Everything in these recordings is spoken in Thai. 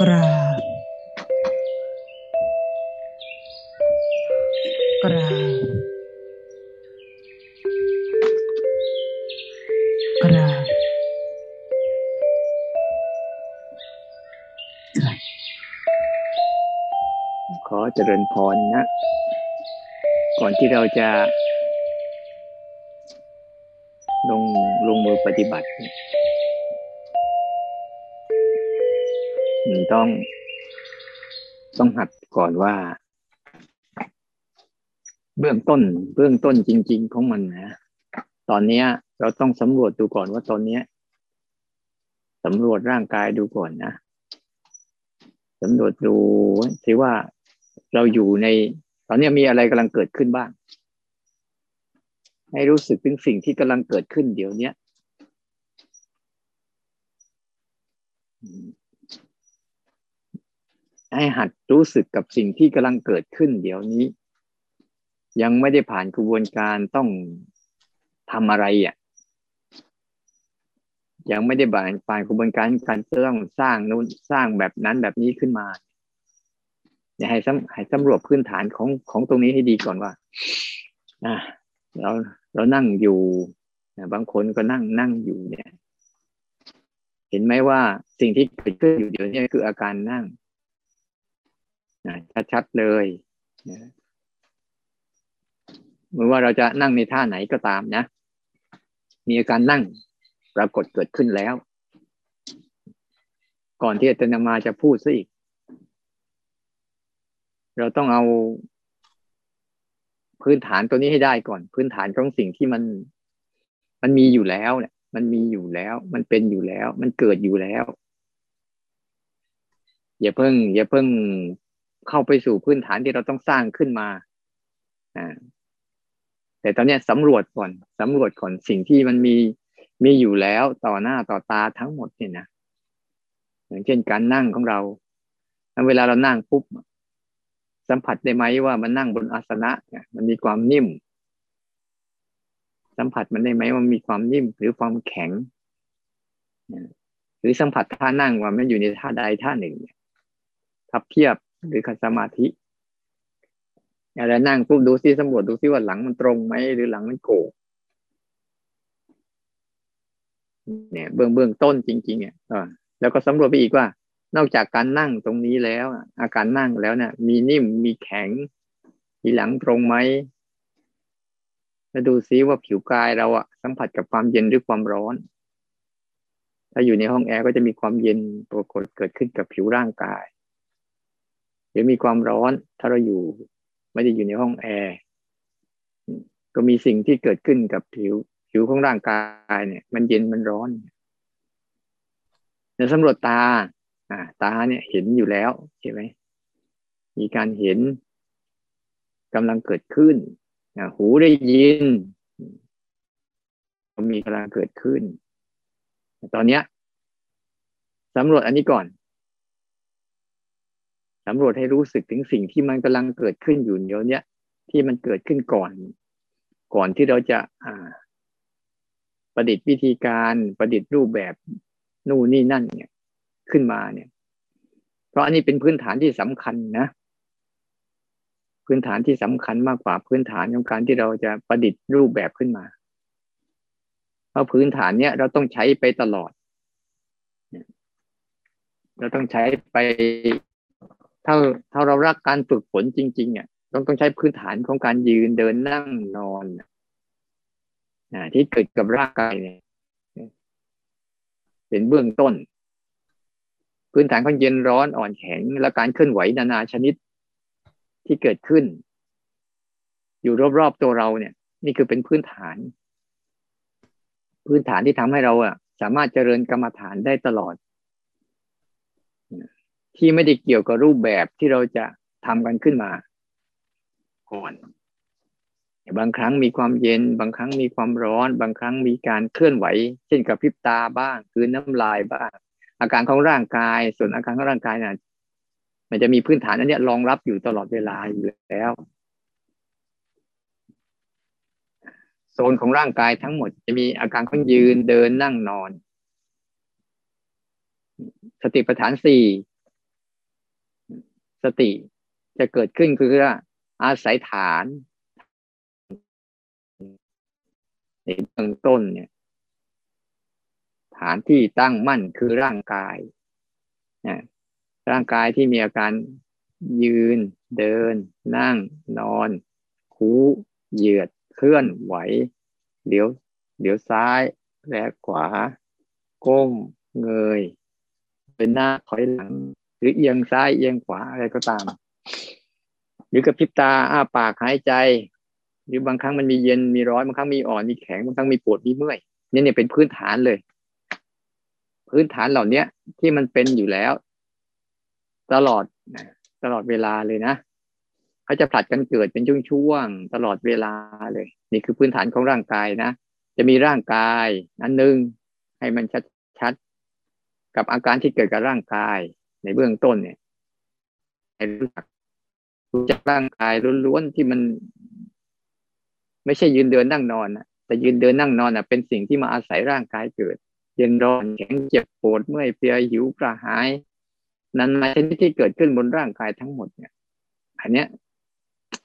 กราบ กราบ กราบขอเจริญพรนะ ก่อนที่เราจะ ลงลงมือปฏิบัติ ต้อง ต้องหัดก่อนว่า เบื้องต้น เบื้องต้นจริง ๆ ของมันนะตอนนี้เราต้องสำรวจดูก่อนว่าตอนนี้สำรวจร่างกายดูก่อนนะสำรวจดูสิว่าเราอยู่ใน ตอนนี้มีอะไรกำลังเกิดขึ้นบ้าง ให้รู้สึกถึงสิ่งที่กำลังเกิดขึ้นเดี๋ยวนี้ ให้หัดรู้สึกกับสิ่งที่กำลังเกิดขึ้น เดี๋ยวนี้ ยังไม่ได้ผ่านกระบวนการต้องทำอะไรอะยังไม่ได้ผ่านผ่านกระบวนการการต้องสร้างนู้นสร้างแบบนั้นแบบนี้ขึ้นมาอย่าให้สำให้สำรวจพื้นฐานของของตรงนี้ให้ดีก่อนว่าอ่าเราเรานั่งอยู่บางคนก็นั่งนั่งอยู่เนี่ย เห็นไหมว่าสิ่งที่เกิดขึ้นอยู่เดี๋ยวนี้คืออาการนั่ง ชัดๆเลยเมื่อว่าเราจะนั่งในท่าไหนก็ตามนะ มีอาการนั่งปรากฏเกิดขึ้นแล้ว ก่อนที่อาจารย์มาจะพูดซะอีก เราต้องเอาพื้นฐานตัวนี้ให้ได้ก่อน พื้นฐานของสิ่งที่มันมันมีอยู่แล้วเนี่ย มันมีอยู่แล้ว มันเป็นอยู่แล้ว มันเกิดอยู่แล้ว อย่าเพิ่ง อย่าเพิ่ง เข้าไปสู่พื้นฐานที่เราต้องสร้างขึ้นมาอ่าแต่ตอนนี้สำรวจก่อนสำรวจก่อนสิ่งที่มันมีมีอยู่แล้วต่อหน้าต่อตาทั้งหมดเนี่ยนะอย่างเช่นการนั่งของเราเวลาเรานั่งปุ๊บสัมผัสได้ไหมว่ามันนั่งบนอาสนะมันมีความนิ่ม สัมผัสมันได้ไหมว่ามีความนิ่มหรือความแข็ง หรือสัมผัสท่านั่งว่ามันอยู่ในท่าใดท่าหนึ่งทับเทียบ หรือขัดสมาธิอะไรนั่งปุ๊บดูซิสำรวจดูซิว่าหลังมันตรงไหมหรือหลังมันโก่งเนี่ยเบื้องเบื้องต้นจริง ๆ เนี่ยแล้วก็สำรวจไปอีกว่า นอกจากการนั่งตรงนี้แล้ว อาการนั่งแล้วเนี่ยมีนิ่มมีแข็ง มีหลังตรงไหมแล้วดูซิว่าผิวกายเราอะสัมผัสกับความเย็นหรือความร้อน ถ้าอยู่ในห้องแอร์ก็จะมีความเย็นปรากฏเกิดขึ้นกับผิวร่างกาย หรือมีความร้อน ถ้าเราอยู่ ไม่ได้อยู่ในห้องแอร์ก็มีสิ่งที่เกิดขึ้นกับผิวผิวของร่างกายเนี่ย มันเย็นมันร้อนในสำรวจตา อ่า ตาเนี่ยเห็นอยู่แล้วใช่ไหมมีการเห็นกำลังเกิดขึ้นหูได้ยิน มีกำลังเกิดขึ้น ตอนเนี้ยสำรวจอันนี้ก่อน สำรวจให้รู้สึกถึงสิ่งที่มันกำลังเกิดขึ้นอยู่เดี๋ยวนี้ที่มันเกิดขึ้นก่อน ก่อนที่เราจะอ่า ประดิษฐ์วิธีการประดิษฐ์รูปแบบนู่นนี่นั่นเนี่ยขึ้นมาเนี่ย เพราะอันนี้เป็นพื้นฐานที่สำคัญนะ พื้นฐานที่สำคัญมากกว่าพื้นฐานของการที่เราจะประดิษฐ์รูปแบบขึ้นมา เพราะพื้นฐานเนี้ยเราต้องใช้ไปตลอด เราต้องใช้ไป ถ้าถ้าเรารักการฝึกฝนจริงๆเนี่ยต้องต้องใช้พื้นฐานของการยืนเดินนั่งนอนนะที่เกิดกับร่างกายเนี่ยเป็นเบื้องต้น พื้นฐานของเย็นร้อนอ่อนแข็งและการเคลื่อนไหวนานาชนิดที่เกิดขึ้น อยู่รอบๆตัวเราเนี่ย นี่คือเป็นพื้นฐาน พื้นฐานที่ทำให้เราอะ สามารถเจริญกรรมฐานได้ตลอด ที่ไม่ได้เกี่ยวกับรูปแบบที่เราจะทำกันขึ้นมาก่อนบางครั้งมีความเย็น บางครั้งมีความร้อน บางครั้งมีการเคลื่อนไหว เช่นกับพริบตาบ้างคือน้ำลายบ้าง อาการของร่างกาย ส่วนอาการของร่างกายน่ะมันจะมีพื้นฐานอันนี้รองรับอยู่ตลอดเวลาอยู่แล้วโซนของร่างกายทั้งหมดจะมีอาการของยืนเดินนั่งนอน สติปัฏฐานสี่ สติจะเกิดขึ้นคืออาศัยฐานในเบื้องต้นเนี่ย ฐานที่ตั้งมั่นคือร่างกายนะร่างกายที่มีอาการยืน เดิน นั่ง นอน คูเหยียด เคลื่อนไหวเดี๋ยวเดี๋ยวซ้ายและขวา ก้มเงยเป็นหน้าถอยหลัง หรือเอียงซ้ายเอียงขวาอะไรก็ตาม หรือกระพริบตาอ้าปากหายใจ หรือบางครั้งมันมีเย็นมีร้อนบางครั้งมีอ่อนมีแข็งบางครั้งมีปวดมีเมื่อยนี่เนี่ยเป็นพื้นฐานเลย พื้นฐานเหล่านี้ที่มันเป็นอยู่แล้ว ตลอดตลอดเวลาเลยนะเขาจะผลัดกันเกิดเป็นช่วงๆตลอดเวลาเลย นี่คือพื้นฐานของร่างกายนะจะมีร่างกายอันหนึ่งให้มันชัดๆกับอาการที่เกิดกับร่างกาย ในเบื้องต้นเนี่ยให้รู้จักรู้จักร่างกายล้วนๆที่มัน ไม่ใช่ยืนเดินนั่งนอนนะแต่ยืนเดินนั่งนอนอะ เป็นสิ่งที่มาอาศัยร่างกายเกิดเย็นร้อนแข็งเจ็บปวดเมื่อยเพลียหิวกระหาย นั้นมาชนิดที่เกิดขึ้นบนร่างกายทั้งหมดเนี่ยอันเนี้ย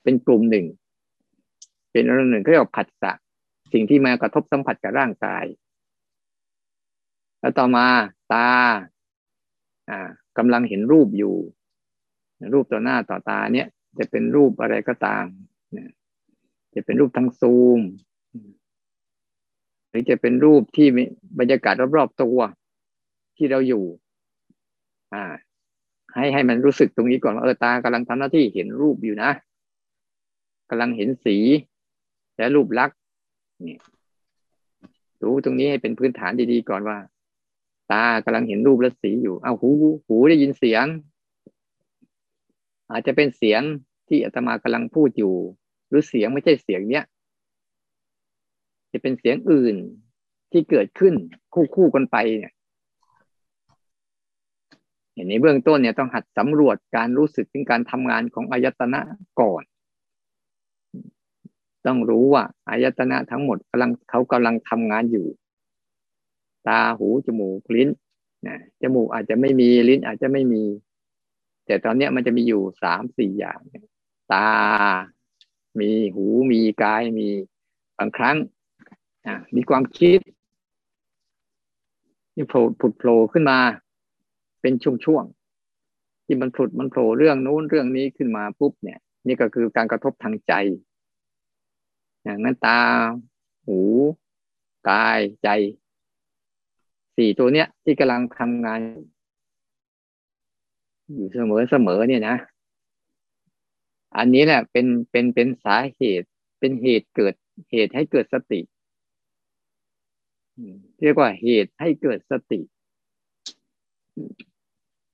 เป็นกลุ่มหนึ่ง เป็นเรื่องหนึ่งเรียกว่าผัสสะสิ่งที่มากระทบสัมผัสกับร่างกาย แล้วต่อมาตา อ่ากำลังเห็นรูปอยู่ รูปต่อหน้าต่อตาเนี่ยจะเป็นรูปอะไรก็ตามจะเป็นรูปทั้งซูม หรือจะเป็นรูปที่บรรยากาศรอบๆตัวที่เราอยู่ อ่า ให้ให้มันรู้สึกตรงนี้ก่อนว่าเออตากำลังทำหน้าที่เห็นรูปอยู่นะกำลังเห็นสี และรูปลักษณ์นี่รู้ตรงนี้ให้เป็นพื้นฐานดีๆก่อนว่า ตากำลังเห็นรูปและสีอยู่เอาหูหูได้ยินเสียง อาจจะเป็นเสียงที่อาตมากำลังพูดอยู่ หรือเสียงไม่ใช่เสียงเนี้ยจะเป็นเสียงอื่นที่เกิดขึ้นคู่คู่กันไปเนี่ยเห็นในเบื้องต้นเนี่ยต้องหัดสำรวจการรู้สึกถึงการทำงานของอายตนะก่อน ต้องรู้ว่าอายตนะทั้งหมดกำลังเขากำลังทำงานอยู่ ตาหูจมูกลิ้นนะจมูกอาจจะไม่มีลิ้นอาจจะไม่มี แต่ตอนนี้มันจะมีอยู่สามสี่อย่าง ตา มีหูมีกายมีบางครั้งมีความคิดนี่โผล่ผุดโผล่ขึ้นมา เป็นช่วงๆที่มันผุดมันโผล่เรื่องนู้นเรื่องนี้ขึ้นมาปุ๊บเนี่ย นี่ก็คือการกระทบทางใจอย่างนั้นตา หู กายใจ สี่ตัวเนี้ยที่กำลังทำงาน อยู่เสมอเสมอเนี่ยนะ อันนี้แหละเป็นเป็นเป็นสาเหตุ เป็นเหตุเกิดเหตุให้เกิดสติเรียกว่าเหตุให้เกิดสติ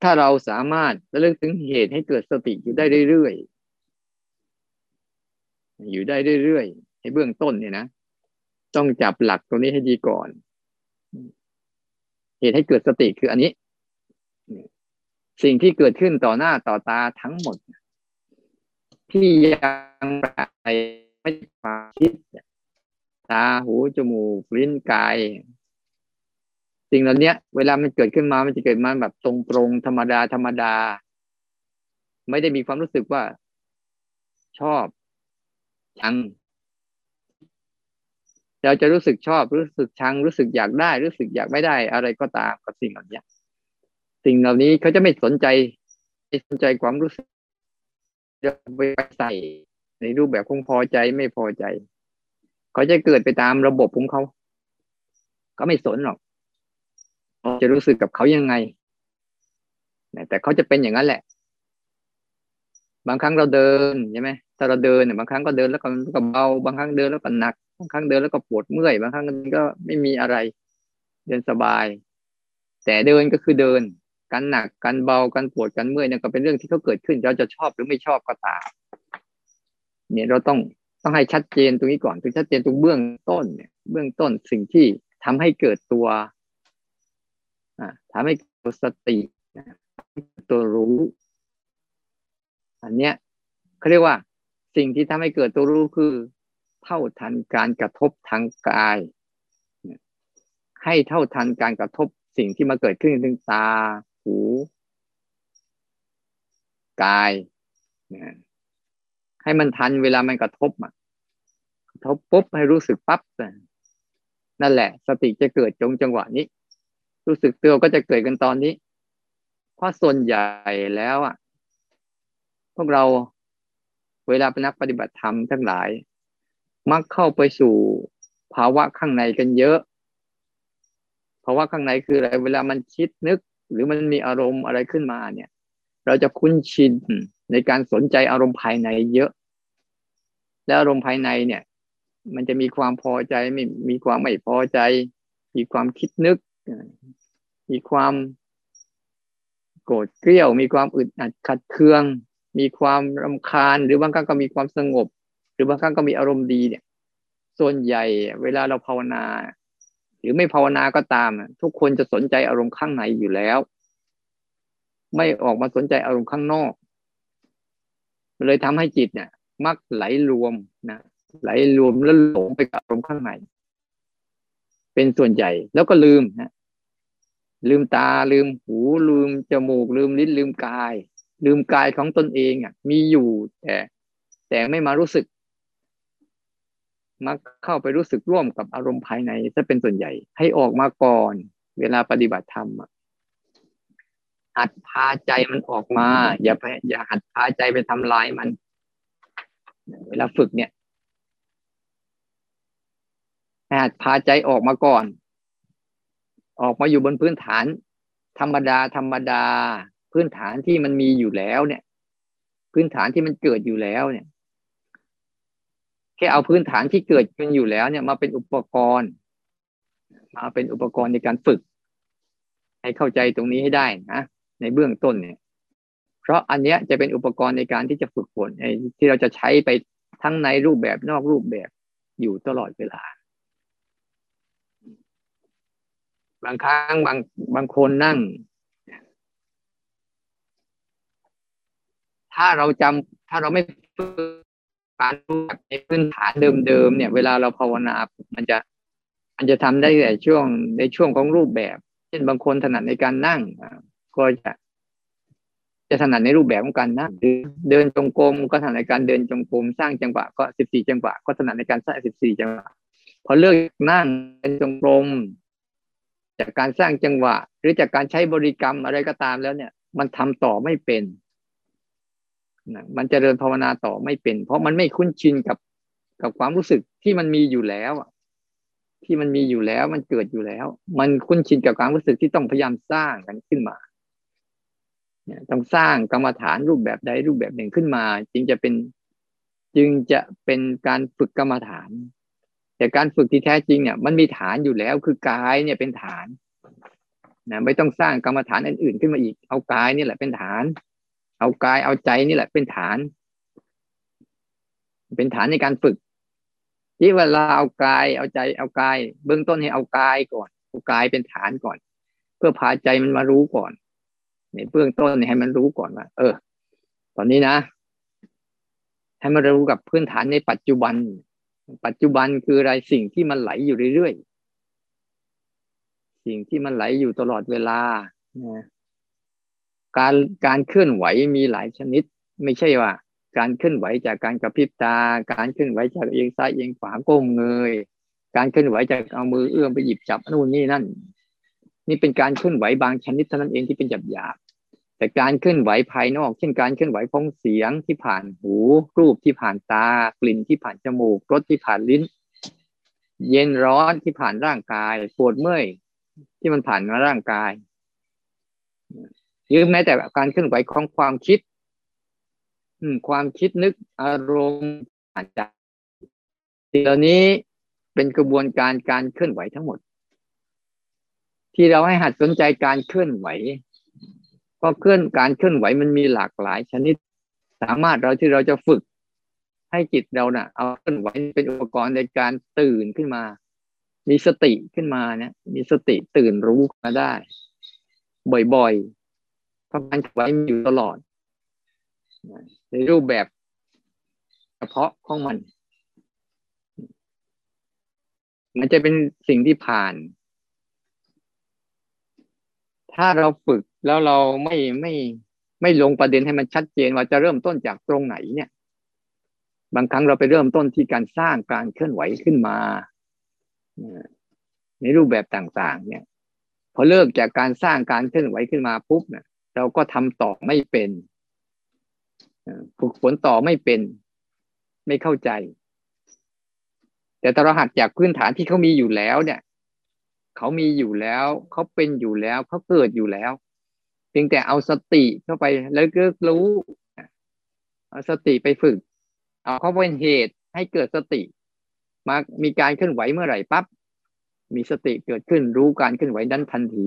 ถ้าเราสามารถระลึกถึงเหตุให้เกิดสติอยู่ได้เรื่อยๆอยู่ได้เรื่อยๆในเบื้องต้นเนี่ยนะต้องจับหลักตรงนี้ให้ดีก่อน เหตุให้เกิดสติคืออันนี้ สิ่งที่เกิดขึ้นต่อหน้าต่อตาทั้งหมด ที่ยังไปไม่ความคิดตาหูจมูกลิ้นกาย สิ่งเหล่านี้เวลามันเกิดขึ้นมามันจะเกิดมาแบบตรงๆธรรมดาธรรมดา ไม่ได้มีความรู้สึกว่า ชอบชัง เราจะรู้สึกชอบรู้สึกชังรู้สึกอยากได้ รู้สึกอยากไม่ได้ อะไรก็ตามกับสิ่งเหล่านี้สิ่งเหล่านี้เขาจะไม่สนใจไม่สนใจความรู้สึกจะไปใส่ในรูปแบบคงพอใจไม่พอใจ เขาจะเกิดไปตามระบบของเขาเขาไม่สนหรอกจะรู้สึกกับเขายังไงแต่เขาจะเป็นอย่างนั้นแหละ บางครั้งเราเดินใช่ไหมถ้าเราเดินบางครั้งก็เดินแล้วก็เบา บางครั้งเดินแล้วก็หนักางครั้งเดินแล้วก็ปวดเมื่อยบางครั้งก็ไม่มีอะไร เดินสบาย แต่เดินก็คือเดินการหนักการเบาการปวดการเมื่อยเนี่ยก็เป็นเรื่องที่เขาเกิดขึ้น เราจะชอบหรือไม่ชอบก็ตามเนี่ยเราต้องต้องให้ชัดเจนตรงนี้ก่อนถึงชัดเจนตรงเบื้องต้นเนี่ย เบื้องต้นสิ่งที่ทำให้เกิดตัวอ่าทำให้เกิดสติตัวรู้ อันเนี้ยเขาเรียกว่า สิ่งที่ทำให้เกิดตัวรู้คือ เท่าทันการกระทบทางกาย ให้เท่าทันการกระทบสิ่งที่มาเกิดขึ้นทางตา หู กาย ให้มันทันเวลามันกระทบอะกระทบปุ๊บให้รู้สึกปั๊บนั่นแหละ สติจะเกิดจงจังหวะนี้ รู้สึกตัวก็จะเกิดกันตอนนี้ เพราะส่วนใหญ่แล้วอะ พวกเราเวลาเป็นนักปฏิบัติธรรมทั้งหลาย มักเข้าไปสู่ภาวะข้างในกันเยอะ ภาวะข้างในคืออะไร เวลามันคิดนึก หรือมันมีอารมณ์อะไรขึ้นมาเนี่ย เราจะคุ้นชินในการสนใจอารมณ์ภายในเยอะ แล้วอารมณ์ภายในเนี่ย มันจะมีความพอใจไม่มีความไม่พอใจ มีความคิดนึก มีความโกรธเกรี้ยว มีความอึดอัดขัดเคือง มีความรำคาญ หรือบางครั้งก็มีความสงบ หรือบางครั้งก็มีอารมณ์ดีเนี่ย ส่วนใหญ่เวลาเราภาวนา หรือไม่ภาวนาก็ตาม ทุกคนจะสนใจอารมณ์ข้างในอยู่แล้ว ไม่ออกมาสนใจอารมณ์ข้างนอกเลยทำให้จิตเนี่ย มักไหลรวมนะไหลรวมแล้วหลงไปกับอารมณ์ข้างในเป็นส่วนใหญ่แล้วก็ลืมนะลืมตาลืมหูลืมจมูก ลืมลิ้นลืมกาย ลืมกายของตนเองอะ มีอยู่แต่แต่ไม่มารู้สึก มักเข้าไปรู้สึกร่วมกับอารมณ์ภายในจะเป็นส่วนใหญ่ ให้ออกมาก่อน เวลาปฏิบัติธรรมหัดพาใจมันออกมา อย่าไปอย่าหัดพาใจไปทำลายมัน เวลาฝึกเนี่ยหัดพาใจออกมาก่อน ออกมาอยู่บนพื้นฐาน ธรรมดา ธรรมดา พื้นฐานที่มันมีอยู่แล้วเนี่ย พื้นฐานที่มันเกิดอยู่แล้วเนี่ย แค่เอาพื้นฐานที่เกิดขึ้นอยู่แล้วเนี่ยมาเป็นอุปกรณ์ มาเป็นอุปกรณ์ในการฝึก ให้เข้าใจตรงนี้ให้ได้นะในเบื้องต้นเนี่ย เพราะอันเนี้ยจะเป็นอุปกรณ์ในการที่จะฝึกฝนที่เราจะใช้ไปทั้งในรูปแบบนอกรูปแบบอยู่ตลอดเวลา บางครั้งบางบางคนนั่ง ถ้าเราจำถ้าเราไม่ฝึก การรู้แบบในพื้นฐานเดิมๆเนี่ย เวลาเราภาวนามันจะมันจะทำได้แต่ช่วงในช่วงของรูปแบบ เช่นบางคนถนัดในการนั่งก็จะ จะถนัดในรูปแบบของการนั่งเดินจงกรมก็ถนัดในการเดินจงกรมสร้างจังหวะก็สิบสี่จังหวะก็ถนัดในการสร้างสิบสี่จังหวะพอเลิกนั่งเป็นจงกรมจากการสร้างจังหวะ หรือจากการใช้บริกรรมอะไรก็ตามแล้วเนี่ย มันทำต่อไม่เป็น นะมันจเจริญภาวนาต่อไม่เป็น เพราะมันไม่คุ้นชินกับกับความรู้สึกที่มันมีอยู่แล้วที่มันมีอยู่แล้วมันเกิดอยู่แล้ว มันคุ้นชินกับความรู้สึกที่ต้องพยายามสร้างกันขึ้นมาเนี่ยต้องสร้างกรรมฐานรูปแบบใดรูปแบบหนึ่งขึ้นมา จึงจะเป็นจึงจะเป็นการฝึกกรรมฐาน แต่การฝึกที่แท้จริงเนี่ย มันมีฐานอยู่แล้วคือกายเนี่ยเป็นฐานนะไม่ต้องสร้างกรรมฐานอื่นๆขึ้นมาอีกเอากายนี่แหละเป็นฐาน เอากายเอาใจนี่แหละเป็นฐาน เป็นฐานในการฝึก ที่เวลาเอากายเอาใจเอากาย เบื้องต้นให้เอากายก่อนเอากายเป็นฐานก่อน เพื่อพาใจมันมารู้ก่อนในเบื้องต้นให้มันรู้ก่อนว่า เออ ตอนนี้นะ ให้มันรู้กับพื้นฐานในปัจจุบัน ปัจจุบันคืออะไรสิ่งที่มันไหลอยู่เรื่อยๆสิ่งที่มันไหลอยู่ตลอดเวลานะ การการเคลื่อนไหวมีหลายชนิด ไม่ใช่ว่า การเคลื่อนไหวจากการกระพริบตา การเคลื่อนไหวจากเอียงซ้ายเอียงขวาก้มเงย การเคลื่อนไหวจากเอามือเอื้อมไปหยิบจับนู่นนี่นั่น นี่เป็นการเคลื่อนไหวบางชนิดเท่านั้นเองที่เป็นหยาบหยาบแต่การเคลื่อนไหวภายนอก เช่นการเคลื่อนไหวพ้องเสียงที่ผ่านหู รูปที่ผ่านตา กลิ่นที่ผ่านจมูกรสที่ผ่านลิ้น เย็นร้อนที่ผ่านร่างกาย ปวดเมื่อยที่มันผ่านมาร่างกาย หรือแม้แต่การเคลื่อนไหวของความคิด อืความคิดนึกอารมณ์อาจจะเหล่านี้เป็นกระบวนการการเคลื่อนไหวทั้งหมด ที่เราให้หัดสนใจการเคลื่อนไหวเพราะเคลื่อนการเคลื่อนไหวมันมีหลากหลายชนิด สามารถเราที่เราจะฝึกให้จิตเราเนะ่ะ เอาเคลื่อนไหวเป็นอุปกรณ์ในการตื่นขึ้นมา มีสติขึ้นมาเนี่ยมีสติตื่นรู้มาได้ บ่อย พราะการไว้มีอยู่ตลอด ในรูปแบบเฉพาะของมัน มันจะเป็นสิ่งที่ผ่าน ถ้าเราฝึกแล้วเราไม่ไม่ไม่ลงประเด็นให้มันชัดเจนว่าจะเริ่มต้นจากตรงไหนเนี่ย บางครั้งเราไปเริ่มต้นที่การสร้างการเคลื่อนไหวขึ้นมา ในรูปแบบต่าง ๆ เนี่ย พอเลิกจากการสร้างการเคลื่อนไหวขึ้นมาปุ๊บเนี่ย เราก็ทำต่อไม่เป็นฝึกฝนต่อไม่เป็น ไม่เข้าใจ แต่ตเราหักจากพื้นฐานที่เขามีอยู่แล้วเนี่ยเขามีอยู่แล้วเขาเป็นอยู่แล้วเขาเกิดอยู่แล้วเพียงแต่เอาสติเข้าไปแล้วก็รู้เอาสติไปฝึก เอาเขาเป็นเหตุให้เกิดสติ มามีการเคลื่อนไหวเมื่อไหร่ปั๊บมีสติเกิดขึ้นรู้การเคลื่อนไหวนั้นทันที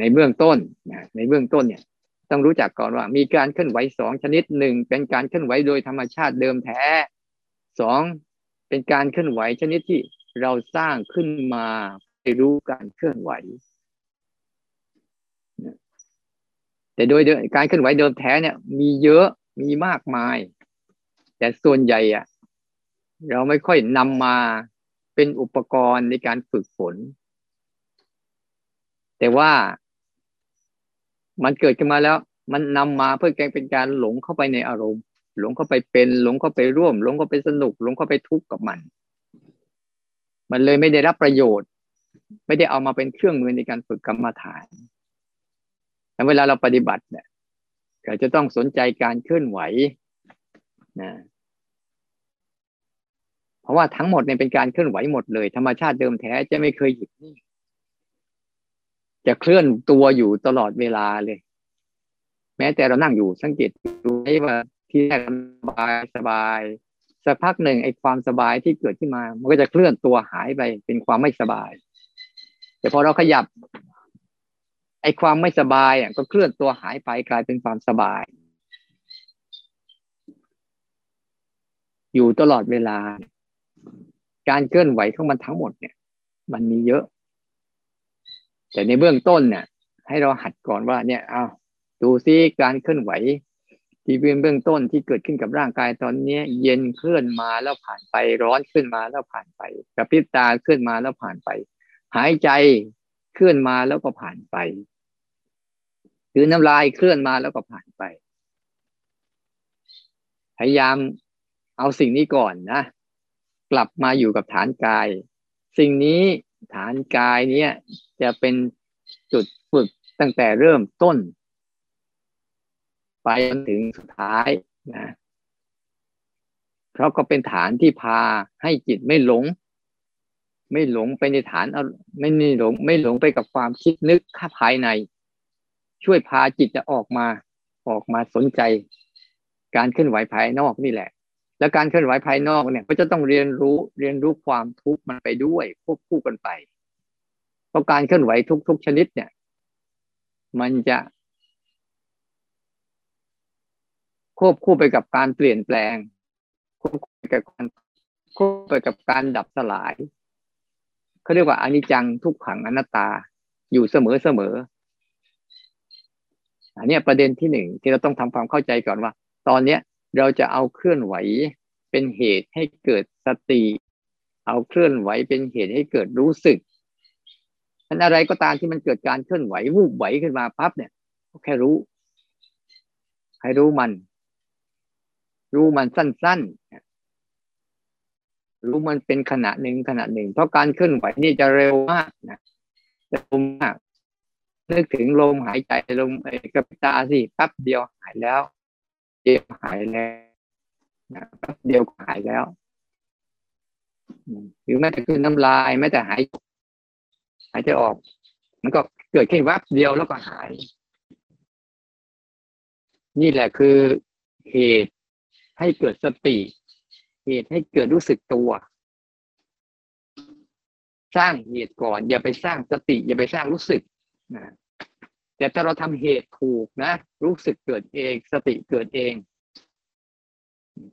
ในเบื้องต้นนะในเบื้องต้นเนี่ยต้องรู้จักก่อนว่า มีการเคลื่อนไหวสองชนิดหนึ่งเป็นการเคลื่อนไหวโดยธรรมชาติเดิมแท้สองเป็นการเคลื่อนไหวชนิดที่เราสร้างขึ้นมาไปรู้การเคลื่อนไหวแต่โดยการเคลื่อนไหวเดิมแท้เนี่ย มีเยอะมีมากมาย แต่ส่วนใหญ่อะเราไม่ค่อยนำมาเป็นอุปกรณ์ในการฝึกฝน แต่ว่า มันเกิดขึ้นมาแล้ว มันนำมาเพื่อแกเป็นการหลงเข้าไปในอารมณ์ หลงเข้าไปเป็น หลงเข้าไปร่วม หลงเข้าไปสนุก หลงเข้าไปทุกข์กับมัน มันเลยไม่ได้รับประโยชน์ ไม่ได้เอามาเป็นเครื่องมือในการฝึกกรรมฐานแต่เวลาเราปฏิบัติเนี่ยเราจะต้องสนใจการเคลื่อนไหวนะเพราะว่าทั้งหมดเนี่ยเป็นการเคลื่อนไหวหมดเลย ธรรมชาติเดิมแท้จะไม่เคยหยุดนิ่ง จะเคลื่อนตัวอยู่ตลอดเวลาเลย แม้แต่เรานั่งอยู่สังเกตดูให้ว่าที่แรกสบายสบายสักพักหนึ่งไอ้ความสบายที่เกิดขึ้นมา มันก็จะเคลื่อนตัวหายไปเป็นความไม่สบาย แต่พอเราขยับ ไอ้ความไม่สบายอะก็เคลื่อนตัวหายไปกลายเป็นความสบาย อยู่ตลอดเวลา การเคลื่อนไหวของมันทั้งหมดเนี่ย มันมีเยอะ แต่ในเบื้องต้นเนี่ยให้เราหัดก่อนว่าเนี่ยเอาดูซิการเคลื่อนไหว ที่เป็นเบื้องต้นที่เกิดขึ้นกับร่างกายตอนนี้เย็นเคลื่อนมาแล้วผ่านไปร้อนขึ้นมาแล้วผ่านไปกระพริบตาเคลื่อนมาแล้วผ่านไป หายใจเคลื่อนมาแล้วก็ผ่านไปหรือน้ำลายเคลื่อนมาแล้วก็ผ่านไป พยายามเอาสิ่งนี้ก่อนนะ กลับมาอยู่กับฐานกาย สิ่งนี้ฐานกายเนี้ย จะเป็นจุดฝึกตั้งแต่เริ่มต้น ไปจนถึงสุดท้ายนะเพราะก็เป็นฐานที่พาให้จิตไม่หลง ไม่หลงไปในฐานไม่นี่หลง ไม่หลงไปกับความคิดนึกข้าภายใน ช่วยพาจิตจะออกมาออกมาสนใจ การเคลื่อนไหวภายนอกนี่แหละ แล้วการเคลื่อนไหวภายนอกเนี่ย ก็จะต้องเรียนรู้เรียนรู้ความทุกข์มันไปด้วยควบคู่กันไป เพราะการเคลื่อนไหวทุกๆชนิดเนี่ย มันจะ ควบคู่ไปกับการเปลี่ยนแปลง ควบคู่ไปกับการควบไปกับการดับสลายเขาเรียกว่าอนิจจังทุกขังอนัตตาอยู่เสมอเสมออันนี้ประเด็นที่หนึ่งที่เราต้องทำความเข้าใจก่อนว่า ตอนเนี้ยเราจะเอาเคลื่อนไหวเป็นเหตุให้เกิดสติ เอาเคลื่อนไหวเป็นเหตุให้เกิดรู้สึก อันอะไรก็ตามที่มันเกิดการเคลื่อนไหววูบไหวขึ้นมาปั๊บเนี่ยก็แค่รู้ ให้รู้มัน รู้มันสั้นๆ รู้มันเป็นขณะหนึ่งขณะหนึ่ง เพราะการเคลื่อนไหวนี่จะเร็วมากนะเร็วมากนึกถึงลมหายใจลมกระพริบตาสิแป๊บเดียวหายแล้ว เดียวหายแล้วนะแป๊บเดียวหายแล้วหรือแม้แต่คือน้ำลายแม้แต่หาย หายใจออก มันก็เกิดแค่วับเดียวแล้วก็หาย นี่แหละคือเหตุให้เกิดสติ เหตุให้เกิดรู้สึกตัว สร้างเหตุก่อน อย่าไปสร้างสติ อย่าไปสร้างรู้สึกนะแต่ถ้าเราทำเหตุถูกนะ รู้สึกเกิดเอง สติเกิดเอง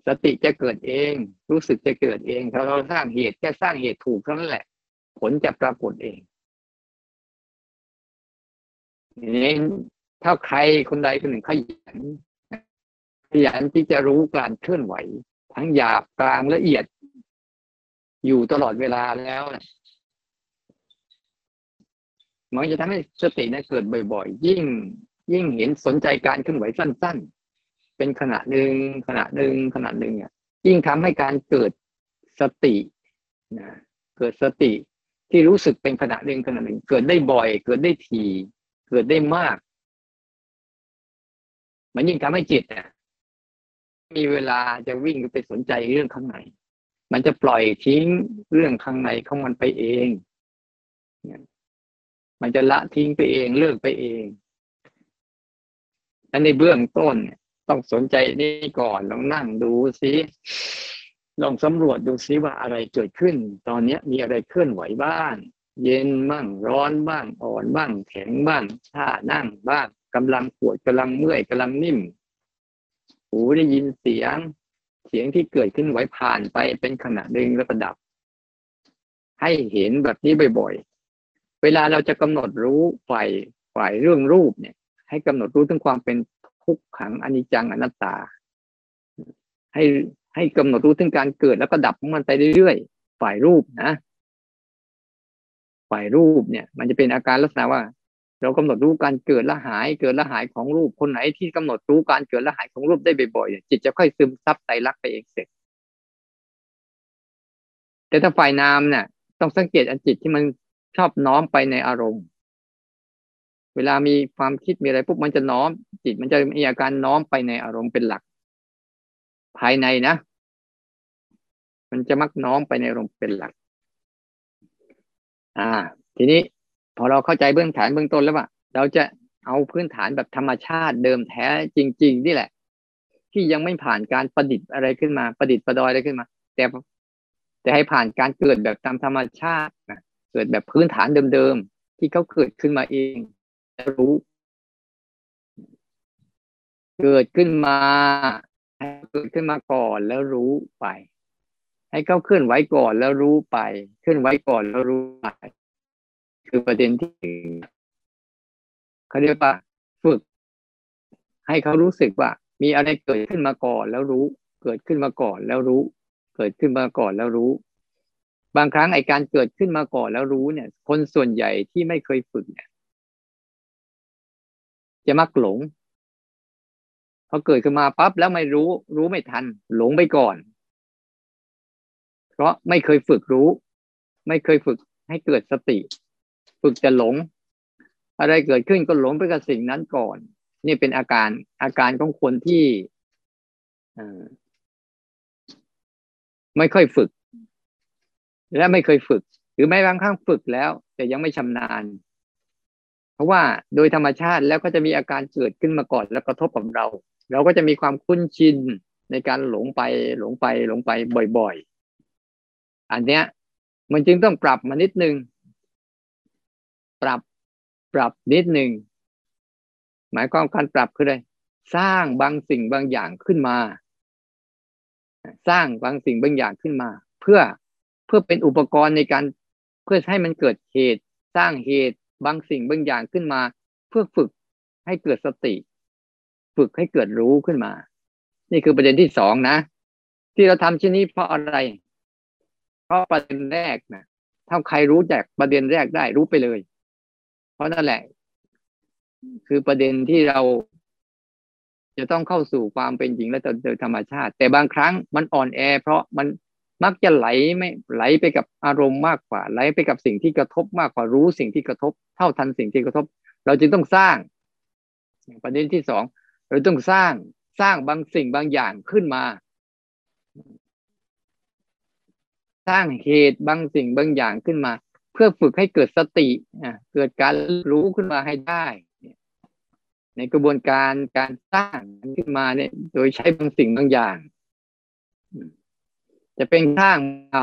สติจะเกิดเอง รู้สึกจะเกิดเองถ้าเราสร้างเหตุแค่สร้างเหตุถูกเท่านั้นแหละ ผลจะปรากฏเอง นี่ถ้าใครคนใดคนหนึ่งขยันขยันที่จะรู้การเคลื่อนไหว ทั้งหยาบกลางละเอียด อยู่ตลอดเวลาแล้วมันจะทำให้สตินั้นเกิดบ่อยๆ ยิ่ง ยิ่งเห็นสนใจการเคลื่อนไหวสั้น ๆ เป็นขณะหนึ่งขณะหนึ่งขณะหนึ่งอะยิ่งทำให้การเกิดสตินะเกิดสติที่รู้สึกเป็นขณะหนึ่งขณะหนึ่ง เกิดได้บ่อย เกิดได้ที เกิดได้มาก มันยิ่งทำให้จิตเนี่ยมีเวลาจะวิ่งไปสนใจเรื่องข้างใน มันจะปล่อยทิ้งเรื่องข้างในของมันไปเอง มันจะละทิ้งไปเองเลิกไปเองอันในเบื้องต้นต้องสนใจนี่ก่อนลองนั่งดูซิลองสำรวจดูซิว่าอะไรเกิดขึ้น ตอนนี้มีอะไรเคลื่อนไหวบ้าง เย็นบ้างร้อนบ้างอ่อนบ้างแข็งบ้างท่านั่งบ้างกำลังปวดกำลังเมื่อยกำลังนิ่ม หูได้ยินเสียง เสียงที่เกิดขึ้นไหวผ่านไปเป็นขณะหนึ่งแล้วประดับ ให้เห็นแบบนี้บ่อยๆ เวลาเราจะกำหนดรู้ฝ่ายฝ่ายเรื่องรูปเนี่ย ให้กำหนดรู้ถึงความเป็นทุกขังอนิจจังอนัตตา ให้ให้กำหนดรู้ถึงการเกิดแล้วก็ดับของมันไปเรื่อยๆ ฝ่ายรูปนะ ฝ่ายรูปเนี่ย มันจะเป็นอาการลักษณะว่า เรากำหนดรู้การเกิดและหายเกิดและหายของรูปคนไหนที่กำหนดรู้การเกิดและหายของรูปได้บ่อยๆจิตจะค่อยซึมซับไตรลักษณ์ไปเองเสร็จ แต่ถ้าฝ่ายนามเนี่ยต้องสังเกตอันจิตที่มันชอบน้อมไปในอารมณ์ เวลามีความคิดมีอะไรปุ๊บมันจะน้อม จิตมันจะมีอาการน้อมไปในอารมณ์เป็นหลัก ภายในนะ มันจะมักน้อมไปในอารมณ์เป็นหลัก อ่า ทีนี้พอเราเข้าใจเบื้องฐานเบื้องต้นแล้วว่าเราจะเอาพื้นฐานแบบธรรมชาติเดิมแท้จริง ๆ นี่แหละ ที่ยังไม่ผ่านการประดิษฐ์อะไรขึ้นมา ประดิษฐ์ประดอยอะไรขึ้นมา แต่แต่ให้ผ่านการเกิดแบบตามธรรมชาตินะเกิดแบบพื้นฐานเดิมๆที่เขาเกิดขึ้นมาเองรู้ เกิดขึ้นมาเกิดขึ้นมาก่อนแล้วรู้ไป ให้เขาเคลื่อนไหวก่อนแล้วรู้ไป เคลื่อนไหวก่อนแล้วรู้ไป คือประเด็นที่เขาเรียกว่าฝึก ให้เขารู้สึกว่า มีอะไรเกิดขึ้นมาก่อนแล้วรู้ เกิดขึ้นมาก่อนแล้วรู้ เกิดขึ้นมาก่อนแล้วรู้ บางครั้งไอการเกิดขึ้นมาก่อนแล้วรู้เนี่ย คนส่วนใหญ่ที่ไม่เคยฝึกเนี่ย จะมักหลงพอเกิดขึ้นมาปั๊บแล้วไม่รู้ รู้ไม่ทัน หลงไปก่อน เพราะไม่เคยฝึกรู้ ไม่เคยฝึกให้เกิดสติ ฝึกจะหลง อะไรเกิดขึ้นก็หลงไปกับสิ่งนั้นก่อน นี่เป็นอาการอาการของคนที่ไม่ค่อยฝึก และไม่เคยฝึก หรือแม้บางครั้งฝึกแล้ว แต่ยังไม่ชำนาญ เพราะว่าโดยธรรมชาติแล้วก็จะมีอาการเกิดขึ้นมาก่อน แล้วกระทบกับเรา เราก็จะมีความคุ้นชินในการหลงไปหลงไปหลงไปบ่อยๆ อันเนี้ยมันจึงต้องปรับมานิดนึง ปรับปรับนิดหนึ่งหมายความการปรับคืออะไรสร้างบางสิ่งบางอย่างขึ้นมา สร้างบางสิ่งบางอย่างขึ้นมา เพื่อเพื่อเป็นอุปกรณ์ในการเพื่อให้มันเกิดเหตุ สร้างเหตุบางสิ่งบางอย่างขึ้นมา เพื่อฝึกให้เกิดสติ ฝึกให้เกิดรู้ขึ้นมา นี่คือประเด็นที่สองนะ ที่เราทำเชิ้นนี้เพราะอะไร เพราะประเด็นแรกนะถ้าใครรู้จักประเด็นแรกได้รู้ไปเลย เพราะนั่นแหละ คือประเด็นที่เราจะต้องเข้าสู่ความเป็นจริงและโดยธรรมชาติ แต่บางครั้งมันอ่อนแอ เพราะมันมักจะไหลไม่ไหลไปกับอารมณ์มากกว่า ไหลไปกับสิ่งที่กระทบมากกว่ารู้สิ่งที่กระทบ เท่าทันสิ่งที่กระทบ เราจึงต้องสร้าง ประเด็นที่สองเราต้องสร้างสร้างบางสิ่งบางอย่างขึ้นมา สร้างเหตุบางสิ่งบางอย่างขึ้นมา เพื่อฝึกให้เกิดสติเกิดการรู้ขึ้นมาให้ได้ ในกระบวนการการสร้างขึ้นมาเนี่ย โดยใช้บางสิ่งบางอย่าง จะเป็นสร้าง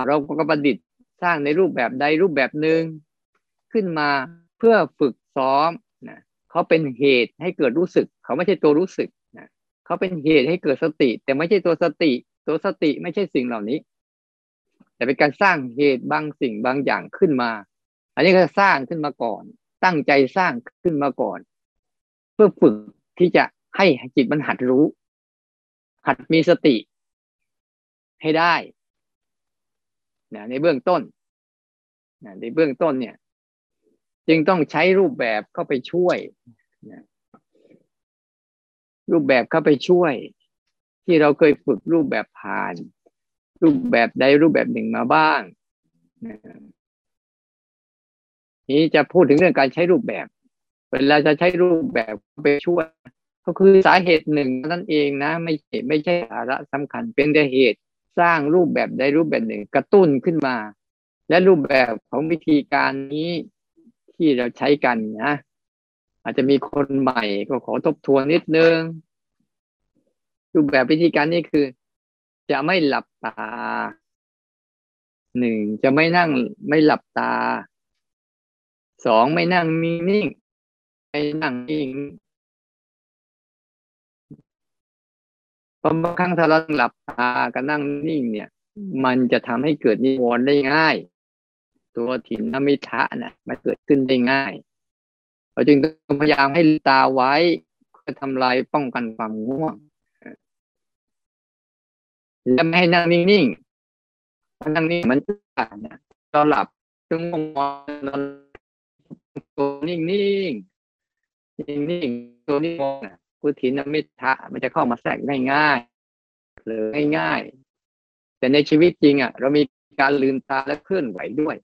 เราก็ประดิษฐ์สร้างในรูปแบบใดรูปแบบหนึ่งขึ้นมาเพื่อฝึกซ้อมนะเขาเป็นเหตุให้เกิดรู้สึก เขาไม่ใช่ตัวรู้สึกนะเขาเป็นเหตุให้เกิดสติ แต่ไม่ใช่ตัวสติ ตัวสติไม่ใช่สิ่งเหล่านี้ แต่เป็นการสร้างเหตุบางสิ่งบางอย่างขึ้นมา อันนี้ก็สร้างขึ้นมาก่อน ตั้งใจสร้างขึ้นมาก่อน เพื่อฝึกที่จะให้จิตมันหัดรู้ หัดมีสติให้ได้นในเบื้องต้นในเบื้องต้นเนี่ย จึงต้องใช้รูปแบบเข้าไปช่วยรูปแบบเข้าไปช่วย ที่เราเคยฝึกรูปแบบผ่าน รูปแบบใดรูปแบบหนึ่งมาบ้างนี้จะพูดถึงเรื่องการใช้รูปแบบ เวลาจะใช้รูปแบบไปช่วยก็คือสาเหตุหนึ่งนั่นเองนะ ไม่ไม่ใช่สาระสำคัญ เป็นแต่เหตุสร้างรูปแบบใดรูปแบบหนึ่งกระตุ้นขึ้นมา และรูปแบบของวิธีการนี้ที่เราใช้กันนะอาจจะมีคนใหม่ก็ขอทบทวนนิดนึงรูปแบบวิธีการนี้คือ จะไม่หลับตาหนึ่งจะไม่นั่งไม่หลับตาสองไม่นั่งนิ่งไม่นั่งนิ่งพอบางครั้งถ้าเราหลับตากับนั่งนิ่ง เนี่ย มันจะทำให้เกิดนิวรณ์ได้ง่าย ตัวถิ่นนมิทะนะมันเกิดขึ้นได้ง่ายเราจึงต้องพยายามให้ตาไว้เพื่อทำลายป้องกันความง่วง และไม่ให้นั่งนิ่งๆนั่งนิ่งมันจะเนี่ยเราหลับจึงมองเราตัวนิ่งนิ่งนิ่งนิ่งตัวนิ่งมองนะกุฏินมิทะมันจะเข้ามาแทรกง่ายเลยง่ายๆแต่ในชีวิตจริงอะ เรามีการลืมตาและเคลื่อนไหวด้วย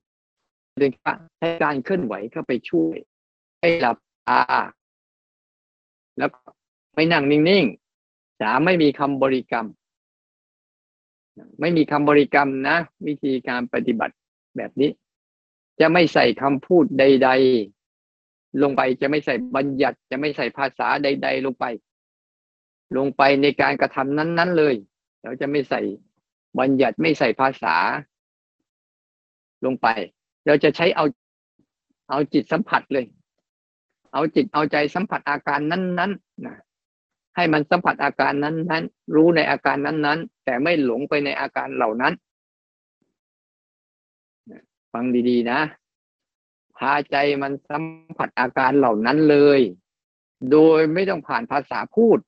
โดยการใช้การเคลื่อนไหวเข้าไปช่วย ให้หลับตา แล้วไม่นั่งนิ่งๆจะไม่มีคำบริกรรม ไม่มีคำบริกรรมนะ วิธีการปฏิบัติแบบนี้ จะไม่ใส่คำพูดใด ๆ ลงไปจะไม่ใส่บัญญัติ จะไม่ใส่ภาษาใด ๆ ลงไป ลงไปในการกระทำนั้น ๆ เลย เราจะไม่ใส่บัญญัติไม่ใส่ภาษา ลงไป เราจะใช้เอาเอาจิตสัมผัสเลย เอาจิตเอาใจสัมผัสอาการนั้น ๆนะ ให้มันสัมผัสอาการนั้นๆ รู้ในอาการนั้นๆ แต่ไม่หลงไปในอาการเหล่านั้น ฟังดีๆ นะ พาใจมันสัมผัสอาการเหล่านั้นเลย โดยไม่ต้องผ่านภาษาพูด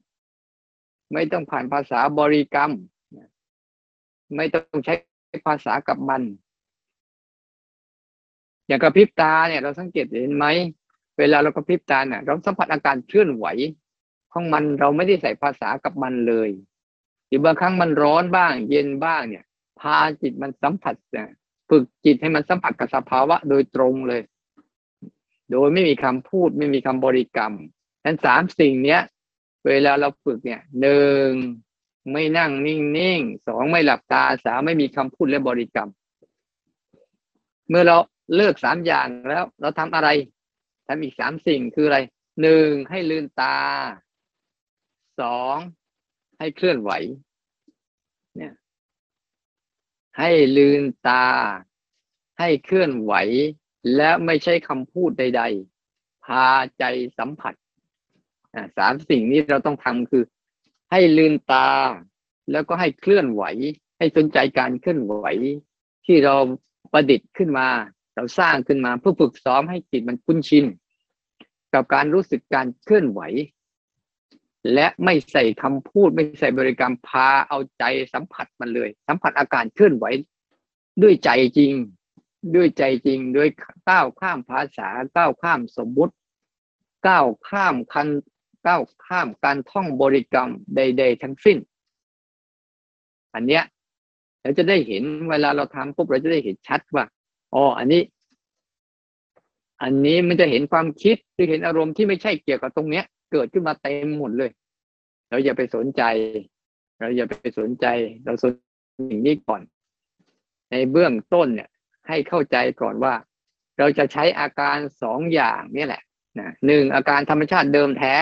ไม่ต้องผ่านภาษาบริกรรม ไม่ต้องใช้ภาษากับมัน อย่างกระพริบตาเนี่ย เราสังเกตเห็นไหม เวลาเรากระพริบตาเนี่ยเราสัมผัสอาการเคลื่อนไหว ของมันเราไม่ได้ใส่ภาษากับมันเลยหรือบางครั้งมันร้อนบ้าง เย็นบ้างเนี่ย พาจิตมันสัมผัสเนี่ยฝึกจิตให้มันสัมผัสกับสภาวะโดยตรงเลย โดยไม่มีคำพูดไม่มีคำบริกรรมนั้นสามสิ่งเนี้ย เวลาเราฝึกเนี่ยหนึ่งไม่นั่งนิ่งๆสองไม่หลับตาสามไม่มีคำพูดและบริกรรม เมื่อเราเลิกสามอย่างแล้ว เราทำอะไรทำอีกสามสิ่งคืออะไรหนึ่งให้ลืนตา สองให้เคลื่อนไหว เนี่ย ให้ลืนตา ให้เคลื่อนไหว และไม่ใช่คำพูดใด ๆ พาใจสัมผัสสามสิ่งนี้เราต้องทำคือ ให้ลืนตา แล้วก็ให้เคลื่อนไหว ให้สนใจการเคลื่อนไหว ที่เราประดิษฐ์ขึ้นมา เราสร้างขึ้นมาเพื่อฝึกซ้อมให้จิตมันคุ้นชินกับการรู้สึกการเคลื่อนไหว และไม่ใส่คำพูดไม่ใส่บริกรรมพาเอาใจสัมผัสมันเลย สัมผัสอาการเคลื่อนไหวด้วยใจจริง ด้วยใจจริงด้วยก้าวข้ามภาษาก้าวข้ามสมมุติก้าวข้ามคันก้าวข้ามการท่องบริกรรมใด ๆ ทั้งสิ้น อันเนี้ยเราจะได้เห็นเวลาเราทำปุ๊บเราจะได้เห็นชัดว่าอ๋ออันนี้ อันนี้มันจะเห็นความคิดหรือเห็นอารมณ์ที่ไม่ใช่เกี่ยวกับตรงเนี้ย เกิดขึ้นมาเต็มหมดเลย เราอย่าไปสนใจ เราอย่าไปสนใจ เราสนสิ่งนี้ก่อน ในเบื้องต้นเนี่ย ให้เข้าใจก่อนว่า เราจะใช้อาการสองอย่างนี่แหละนะหนึ่งอาการธรรมชาติเดิมแท้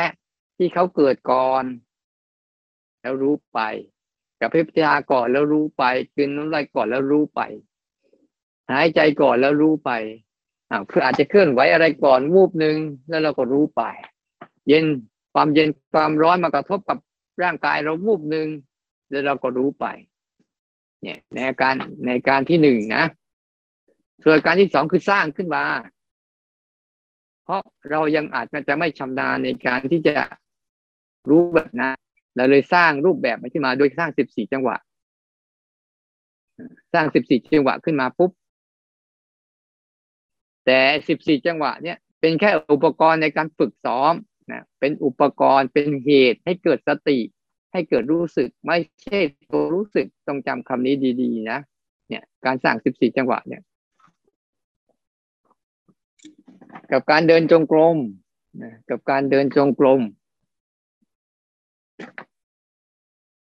ที่เขาเกิดก่อน แล้วรู้ไปกับพิจารณาก่อนแล้วรู้ไปกินน้ำลายก่อนแล้วรู้ไป หายใจก่อนแล้วรู้ไปอ่าเพื่ออาจจะเคลื่อนไหวอะไรก่อนวูบหนึ่งแล้วเราก็รู้ไป เย็นความเย็นความร้อนมากระทบกับร่างกายเราวูบหนึ่งแล้วเราก็รู้ไป เนี่ยในอาการในการที่หนึ่งนะส่วนการที่สองคือสร้างขึ้นมา เพราะเรายังอาจจะไม่ชำนาญในการที่จะรู้แบบนะเราเลยสร้างรูปแบบมาขึ้นมาโดยสร้างสิบสี่จังหวะ สร้างสิบสี่จังหวะขึ้นมาปุ๊บ แต่สิบสี่จังหวะ เนี่ยเป็นแค่อุปกรณ์ในการฝึกซ้อม นะเป็นอุปกรณ์เป็นเหตุให้เกิดสติ ให้เกิดรู้สึกไม่ใช่ตัวรู้สึกต้องจำคำนี้ดีๆ นะเนี่ยการสร้างสิบสี่จังหวะเนี่ยกับการเดินจงกรมนะกับการเดินจงกรม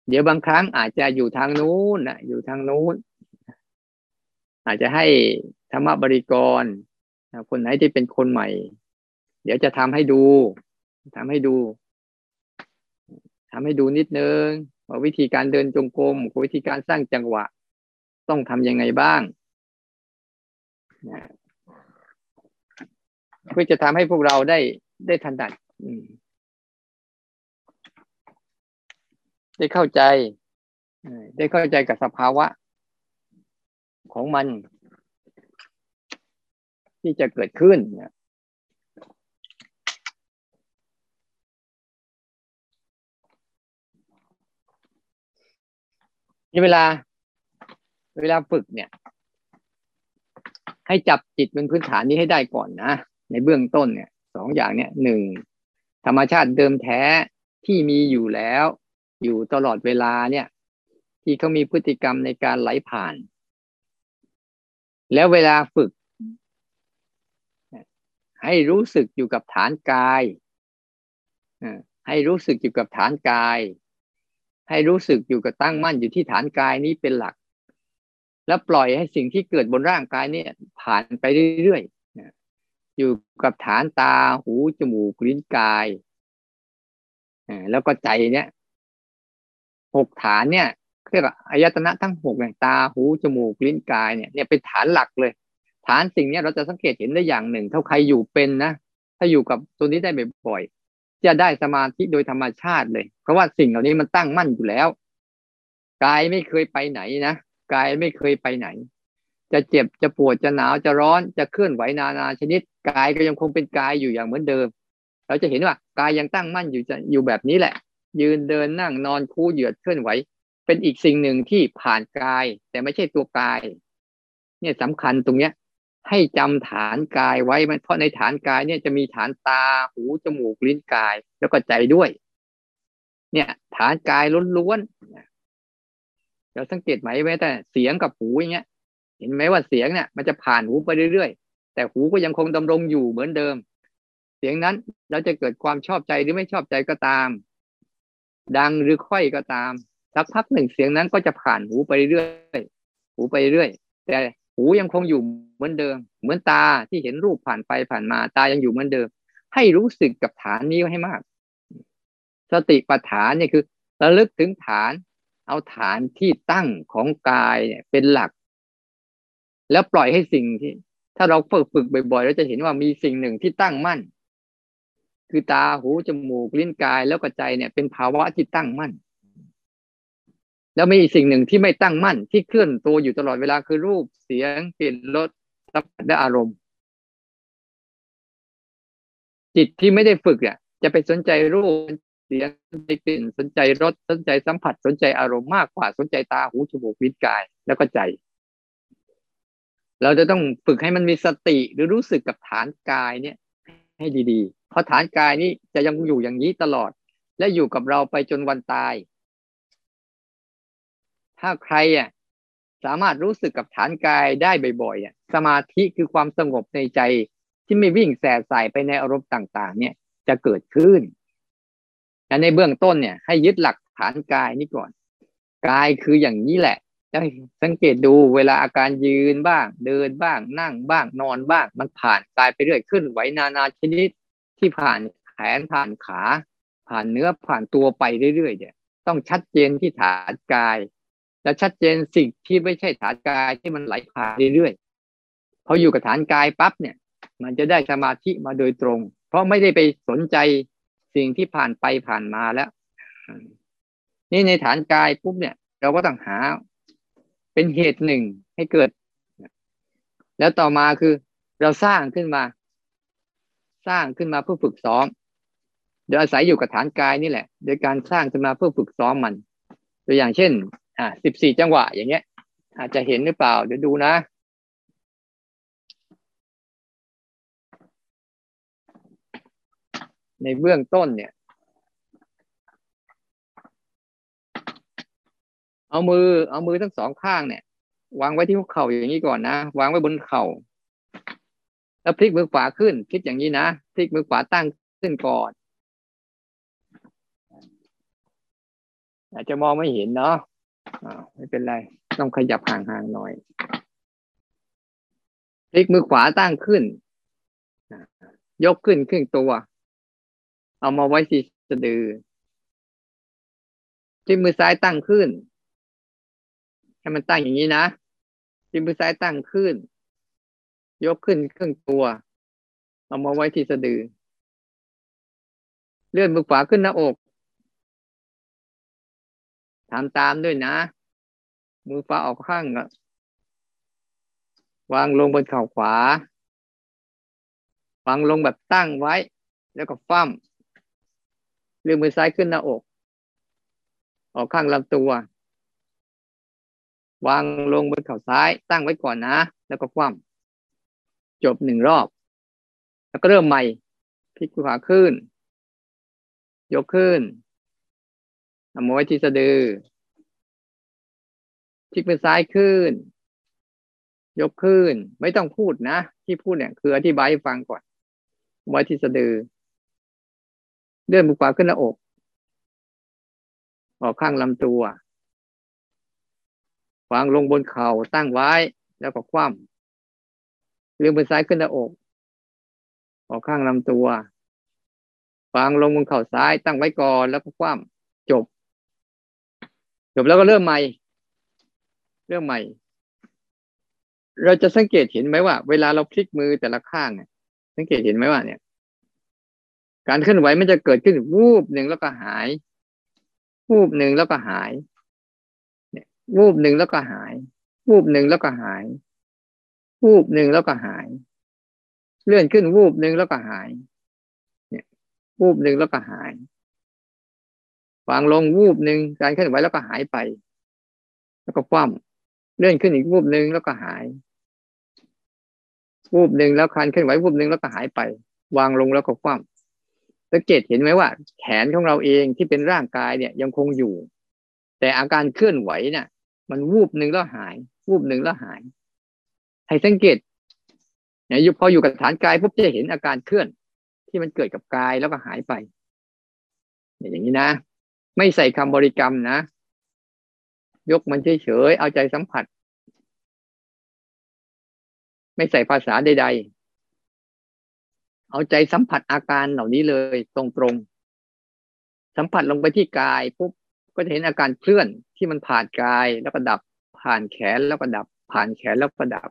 เดี๋ยวบางครั้งอาจจะอยู่ทางนู้นนะอยู่ทางนู้น อาจจะให้ธรรมบริกรคนไหนที่เป็นคนใหม่ เดี๋ยวจะทำให้ดู ทำให้ดูทำให้ดูนิดนึงว่าวิธีการเดินจงกรมวิธีการสร้างจังหวะ ต้องทำยังไงบ้างเพื่อจะทำให้พวกเราได้ได้ทันดัดได้เข้าใจได้เข้าใจกับสภาวะ ของมัน ที่จะเกิดขึ้นนี่ เวลา เวลาฝึกเนี่ย ให้จับจิตเป็นพื้นฐานนี้ให้ได้ก่อนนะในเบื้องต้นเนี่ยสองอย่างเนี่ยหนึ่งธรรมชาติเดิมแท้ที่มีอยู่แล้ว อยู่ตลอดเวลาเนี่ย ที่เขามีพฤติกรรมในการไหลผ่าน แล้วเวลาฝึก ให้รู้สึกอยู่กับฐานกายให้รู้สึกอยู่กับฐานกาย ให้รู้สึกอยู่กับตั้งมั่นอยู่ที่ฐานกายนี้เป็นหลัก แล้วปล่อยให้สิ่งที่เกิดบนร่างกายเนี่ยผ่านไปเรื่อยๆอยู่กับฐานตาหูจมูกลิ้นกายแล้วก็ใจเนี่ยหกฐานเนี่ยเรียกว่าอายตนะทั้งหกเนี่ยตาหูจมูกลิ้นกายเนี่ยเนี่ยเป็นฐานหลักเลย ฐานสิ่งนี้เราจะสังเกตเห็นได้อย่างหนึ่ง เท่าใครอยู่เป็นนะถ้าอยู่กับตัวนี้ได้บ่อย จะได้สมาธิโดยธรรมชาติเลย เพราะว่าสิ่งเหล่านี้มันตั้งมั่นอยู่แล้วกายไม่เคยไปไหนนะกายไม่เคยไปไหน จะเจ็บจะปวดจะหนาวจะร้อนจะเคลื่อนไหวนานาชนิดกายก็ยังคงเป็นกายอยู่อย่างเหมือนเดิม เราจะเห็นว่ากายยังตั้งมั่นอยู่จะอยู่แบบนี้แหละ ยืนเดินนั่งนอนคู่เหยียดเคลื่อนไหว เป็นอีกสิ่งหนึ่งที่ผ่านกาย แต่ไม่ใช่ตัวกาย เนี่ยสำคัญตรงเนี้ย ให้จำฐานกายไว้เพราะในฐานกายเนี่ยจะมีฐานตาหูจมูกลิ้นกาย แล้วก็ใจด้วย เนี่ย ฐานกายล้วนๆเราสังเกตไหมแม้แต่เสียงกับหูอย่างเงี้ย เห็นไหมว่าเสียงเนี่ย มันจะผ่านหูไปเรื่อยๆ แต่หูก็ยังคงดำรงอยู่เหมือนเดิม เสียงนั้นเราจะเกิดความชอบใจหรือไม่ชอบใจก็ตาม ดังหรือค่อยก็ตามสักพักหนึ่งเสียงนั้นก็จะผ่านหูไปเรื่อยหูไปเรื่อยแต่หูยังคงอยู่ เหมือนเดิม เหมือนตาที่เห็นรูปผ่านไปผ่านมาตายังอยู่เหมือนเดิม ให้รู้สึกกับฐานนี้ให้มาก สติปัฏฐานเนี่ยคือระลึกถึงฐาน เอาฐานที่ตั้งของกายเนี่ยเป็นหลัก แล้วปล่อยให้สิ่งที่ ถ้าเราฝึกฝึกบ่อยๆเราจะเห็นว่ามีสิ่งหนึ่งที่ตั้งมั่น คือตาหูจมูกลิ้นกายแล้วก็ใจเนี่ยเป็นภาวะที่ตั้งมั่นแล้วมีอีกสิ่งหนึ่งที่ไม่ตั้งมั่นที่เคลื่อนตัวอยู่ตลอดเวลาคือรูปเสียงกลิ่นรส สัมผัสและอารมณ์ จิตที่ไม่ได้ฝึกเนี่ยจะไปสนใจรูปเสียงสนใจกลิ่นสนใจรสสนใจสัมผัสสนใจอารมณ์มากกว่าสนใจตาหูจมูกลิ้นกายแล้วก็ใจ เราจะต้องฝึกให้มันมีสติหรือรู้สึกกับฐานกายเนี่ย ให้ดีๆ เพราะฐานกายนี้จะยังอยู่อย่างนี้ตลอด และอยู่กับเราไปจนวันตาย ถ้าใครอะสามารถรู้สึกกับฐานกายได้บ่อยๆอะ สมาธิคือความสงบในใจที่ไม่วิ่งแสบใสไปในอารมณ์ต่าง ๆ เนี่ยจะเกิดขึ้นแต่ในเบื้องต้นเนี่ย ให้ยึดหลักฐานกายนี้ก่อน กายคืออย่างนี้แหละสังเกตดูเวลาอาการยืนบ้าง เดินบ้าง นั่งบ้าง นอนบ้าง มันผ่านกายไปเรื่อยขึ้นไหวนานาชนิดที่ผ่านแขนผ่านขา ผ่านเนื้อผ่านตัวไปเรื่อยๆเนี่ย ต้องชัดเจนที่ฐานกาย และชัดเจนสิ่งที่ไม่ใช่ฐานกายที่มันไหลผ่านเรื่อยๆ ออยู่กับฐานกายปั๊บเนี่ย มันจะได้สมาธิมาโดยตรง เพราะไม่ได้ไปสนใจสิ่งที่ผ่านไปผ่านมาแล้ว นี่ในฐานกายปุ๊บเนี่ย เราก็ต้องหาเป็นเหตุหนึ่งให้เกิด แล้วต่อมาคือเราสร้างขึ้นมา สร้างขึ้นมาเพื่อฝึกซ้อมโดยอาศัยอยู่กับฐานกายนี่แหละ โดยการสร้างขึ้นมาเพื่อฝึกซ้อมมัน ตัวอย่างเช่น อ่าสิบสี่จังหวะอย่างเงี้ย อาจจะเห็นหรือเปล่าเดี๋ยวดูนะ ในเบื้องต้นเนี่ย เอามือเอามือทั้งสองข้างเนี่ยวางไว้ที่หัวเข่าอย่างนี้ก่อนนะวางไว้บนเข่า แล้วพลิกมือขวาขึ้นพลิกอย่างนี้นะพลิกมือขวาตั้งขึ้นก่อนอาจจะมองไม่เห็นเนาะไม่เป็นไร ต้องขยับห่างๆหน่อย พลิกมือขวาตั้งขึ้น ยกขึ้นครึ่งตัว เอามาไว้ที่สะดือพลิกมือซ้ายตั้งขึ้น ให้มันตั้งอย่างนี้นะพลิกมือซ้ายตั้งขึ้น ยกขึ้นครึ่งตัว เอามาไว้ที่สะดือ เลื่อนมือขวาขึ้นหน้าอกทำตามด้วยนะ มือขวาออกข้างวางลงบนเข่าขวา วางลงแบบตั้งไว้ แล้วก็ฟั่ม ลื่อนมือซ้ายขึ้นหน้าอก ออกข้างลำตัว วางลงบนเข่าซ้ายตั้งไว้ก่อนนะ แล้วก็คว่ำจบหนึ่งรอบ แล้วก็เริ่มใหม่พลิกขวาขึ้น ยกขึ้นเอามาไว้ที่สะดือพลิกมือซ้ายขึ้น ยกขึ้น ไม่ต้องพูดนะ ที่พูดเนี่ย คืออธิบายให้ฟังก่อนไว้ที่สะดือ เลื่อนมือขวาขึ้นหน้าอก ออกข้างลำตัววางลงบนเข่าตั้งไว้ แล้วก็คว่ำเลื่อนมือซ้ายขึ้นหน้าอก ออกข้างลำตัววางลงบนเข่าซ้ายตั้งไว้ก่อนแล้วก็คว่ำจบ จบแล้วก็เริ่มใหม่ เริ่มใหม่ เราจะสังเกตเห็นไหมว่า เวลาเราพลิกมือแต่ละข้างเนี่ยสังเกตเห็นไหมว่าเนี่ย การเคลื่อนไหวมันจะเกิดขึ้นวูบหนึ่งแล้วก็หาย วูบหนึ่งแล้วก็หายเนี่ยวูบหนึ่งแล้วก็หาย วูบหนึ่งแล้วก็หาย วูบหนึ่งแล้วก็หาย เลื่อนขึ้นวูบหนึ่งแล้วก็หาย เนี่ย วูบหนึ่งแล้วก็หายวางลงวูบหนึ่งการเคลื่อนไหวแล้วก็หายไป แล้วก็คว่ำเลื่อนขึ้นอีกวูบหนึ่งแล้วก็หาย วูบหนึ่งแล้วการเคลื่อนไหววูบหนึ่งแล้วก็หายไป วางลงแล้วก็คว่ำ สังเกตเห็นไหมว่า แขนของเราเองที่เป็นร่างกายเนี่ยยังคงอยู่ แต่อาการเคลื่อนไหวเนี่ยมันวูบหนึ่งแล้วหาย วูบหนึ่งแล้วหาย ให้สังเกตเนี่ยพออยู่กับฐานกายปุ๊บจะเห็นอาการเคลื่อน ที่มันเกิดกับกายแล้วก็หายไปอย่างนี้นะ ไม่ใส่คำบริกรรมนะ ยกมันเฉยๆเอาใจสัมผัส ไม่ใส่ภาษาใดๆ เอาใจสัมผัสอาการเหล่านี้เลยตรงๆสัมผัสลงไปที่กายปุ๊บก็จะเห็นอาการเคลื่อนที่มันผ่านกายแล้วก็ดับ ผ่านแขนแล้วก็ดับ ผ่านแขนแล้วก็ดับ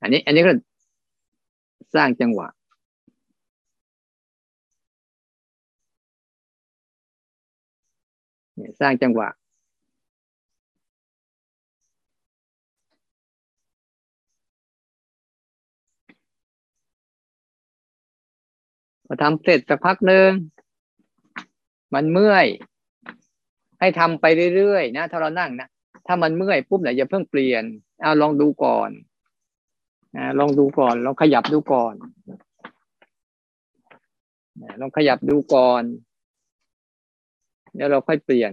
อันนี้ อันนี้ก็สร้างจังหวะ สร้างจังหวะ พอทำเสร็จสักพักหนึ่งมันเมื่อย ให้ทำไปเรื่อยๆนะถ้าเรานั่งนะถ้ามันเมื่อยปุ๊บเนี่ยอย่าเพิ่งเปลี่ยนเอาลองดูก่อนนะลองดูก่อนลองขยับดูก่อนลองขยับดูก่อน แล้วเราค่อยเปลี่ยน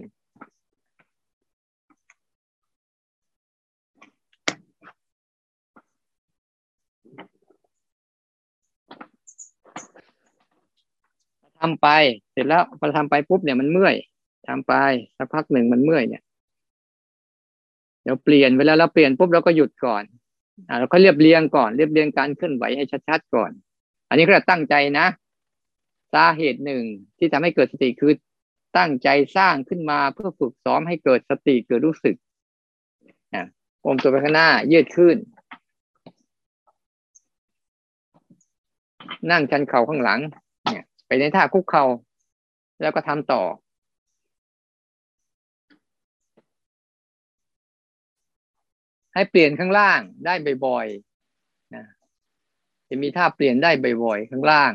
ทำไป เสร็จแล้วพอทำไปปุ๊บเนี่ยมันเมื่อยทำไปสักพักหนึ่งมันเมื่อยเนี่ยเดี๋ยวเปลี่ยนเวลาเราเปลี่ยนปุ๊บเราก็หยุดก่อนอ่าเราก็เรียบเรียงก่อนเรียบเรียงการเคลื่อนไหวให้ชัดๆก่อน อันนี้ก็ตั้งใจนะสาเหตุหนึ่งที่ทำให้เกิดสติคือตั้งใจสร้างขึ้นมาเพื่อฝึกซ้อมให้เกิดสติเกิดรู้สึกนะอมตัวไปข้างหน้ายืดขึ้น นั่งชันเข่าข้างหลัง ไปในท่าคุกเขา่าแล้วก็ทำต่อ ให้เปลี่ยนข้างล่างได้บ่อยๆนะจะมีท่าเปลี่ยนได้บ่อยๆข้างล่าง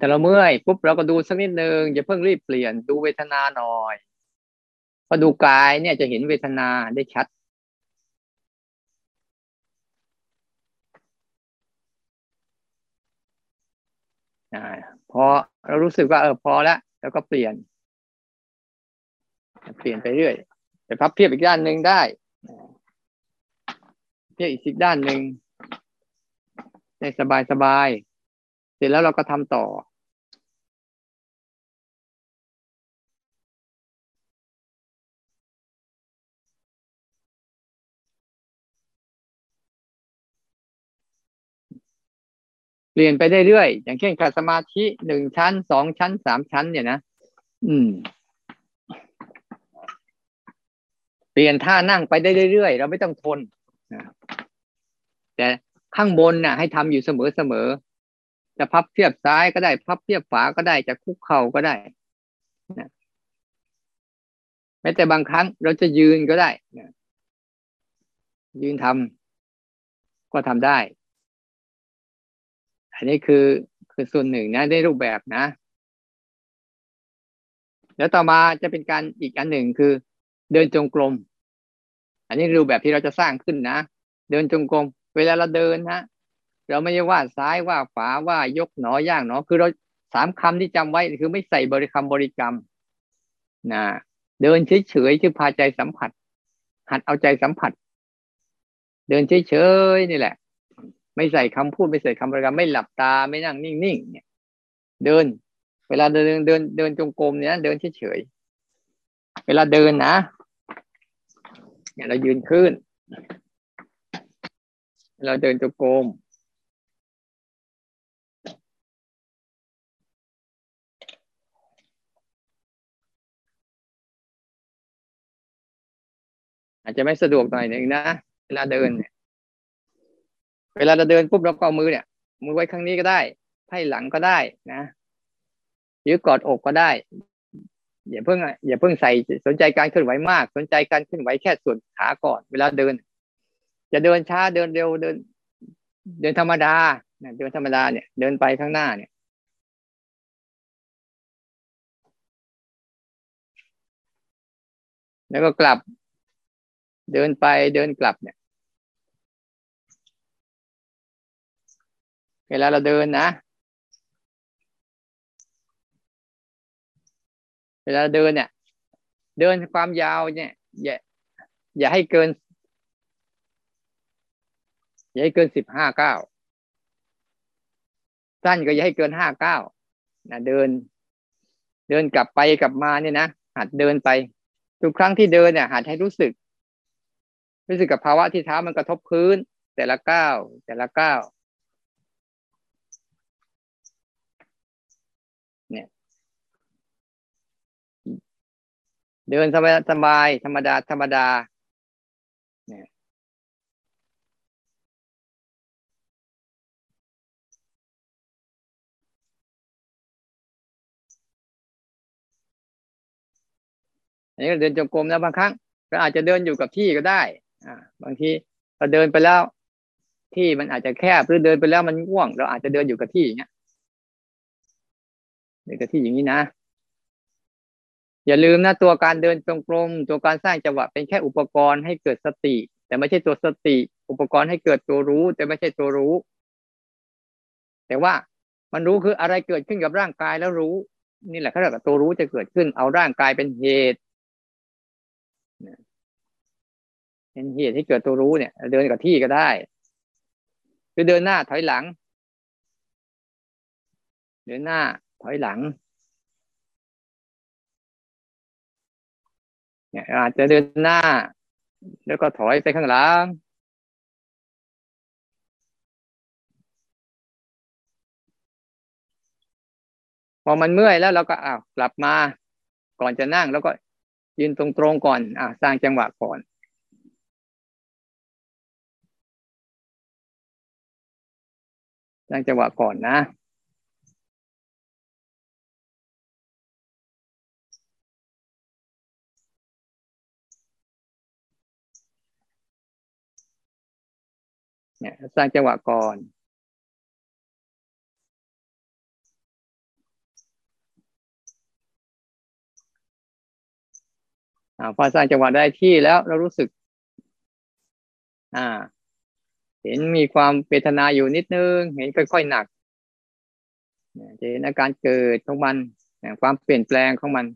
ถ้าเราเมื่อยปุ๊บเราก็ดูสักนิดนึงอย่าเพิ่งรีบเปลี่ยนดูเวทนาหน่อย พอดูกายเนี่ยจะเห็นเวทนาได้ชัดอพอเรารู้สึกว่าเออพอแล้ว แล้วก็เปลี่ยน เปลี่ยนไปเรื่อยแต่พับเพียบอีกด้านหนึ่งได้เพียบอีกสิบด้านหนึ่งในสบายสบาย เสร็จแล้วเราก็ทำต่อ เปลี่ยนไปได้เรื่อยๆอย่างเช่นการสมาธิหนึ่งชั้นสองชั้นสามชั้น เนี่ยนะอืมเปลี่ยนท่านั่งไปได้เรื่อยๆเราไม่ต้องทนแต่ข้างบนน่ะ ให้ทำอยู่เสมอๆจะพับเทียบซ้ายก็ได้ พับเทียบขวาก็ได้จะคุกเข่าก็ได้นะแม้แต่บางครั้งเราจะยืนก็ได้นะยืนทำก็ทำได้ นนี้คือคือส่วนหนึ่งนะในรูปแบบนะ แล้วต่อมาจะเป็นการอีกอันหนึ่งคือ เดินจงกรม อันนี้รูปแบบที่เราจะสร้างขึ้นนะ เดินจงกรม เวลาเราเดินนะเราไม่ใช่ว่าซ้ายว่าขวาว่ายกหนอย่างหนอ คือเราสามคำที่จำไว้คือไม่ใส่บริคำบริกรรมนะเดินเฉยๆคือพาใจสัมผัส หัดเอาใจสัมผัส เดินเฉยๆนี่แหละ ไม่ใส่คำพูดไม่ใส่คำบริกรรมไม่หลับตาไม่นั่งนิ่งๆเนี่ยเดิน เวลาเดินเดินเดินจงกรมเนี่ย เดินเฉยๆเวลาเดินนะเนี่ยเรายืนขึ้น เราเดินจงกรมอาจจะไม่สะดวกหน่อยหนึ่งนะเวลาเดินเนี่ย เวลาเราเดินปุ๊บเราก็เอามือเนี่ย มือไว้ข้างนี้ก็ได้ไพ่หลังก็ได้นะหรือกอดอกก็ได้ อย่าเพิ่งอย่าเพิ่งใส่สนใจการเคลื่อนไหวมาก สนใจการเคลื่อนไหวแค่ส่วนขาก่อน เวลาเดิน จะเดินช้าเดินเร็วเดิน เดินธรรมดาเดินธรรมดาเนี่ย เดินไปข้างหน้าเนี่ยแล้วก็กลับ เดินไปเดินกลับเนี่ย วลาเราเดินนะ เวลาเดินเนี่ย เดินความยาวเนี่ย อย่า อย่าให้เกิน อย่าให้เกินสิบห้าเก้าสั้นก็อย่าให้เกินห้าเก้านะเดิน เดินกลับไปกลับมาเนี่ยนะหัดเดินไป ทุกครั้งที่เดินเนี่ยหัดให้รู้สึก รู้สึกกับภาวะที่เท้ามันกระทบพื้น แต่ละก้าวแต่ละก้าว เดินสบายสบายธรรมดา ธรรมดาเนี่ยอันนี้เดินจงกรมนะบางครั้งเราอาจจะเดินอยู่กับที่ก็ได้ อ่า บางทีเราเดินไปแล้ว ที่มันอาจจะแคบหรือเดินไปแล้วมันง่วง เราอาจจะเดินอยู่กับที่อย่างเงี้ยเดินกับที่อย่างนี้นะ อย่าลืมนะตัวการเดินตรงกลมตัวการสร้างจังหวะเป็นแค่อุปกรณ์ให้เกิดสติ แต่ไม่ใช่ตัวสติ อุปกรณ์ให้เกิดตัวรู้ แต่ไม่ใช่ตัวรู้ แต่ว่ามันรู้คืออะไรเกิดขึ้นกับร่างกายแล้วรู้ นี่แหละเขาเรียกว่าตัวรู้จะเกิดขึ้น เอาร่างกายเป็นเหตุเป็นเหตุให้เกิดตัวรู้เนี่ย เดินกับที่ก็ได้คือเดินหน้าถอยหลัง เดินหน้าถอยหลัง เนี่ยอาจจะเดินหน้า แล้วก็ถอยไปข้างหลังพอมันเมื่อยแล้วเราก็อ้าวกลับมา ก่อนจะนั่งแล้วก็ยืนตรงๆก่อน อ่าสร้างจังหวะก่อนสร้างจังหวะก่อนนะ เนี่ยสร้างจังหวะก่อนอ่าพอสร้างจังหวะได้ที่แล้วเรารู้สึก อ่า เห็นมีความเวทนาอยู่นิดนึง เห็นค่อยๆหนักจะเห็นอาการเกิดของมันความเปลี่ยนแปลงของมัน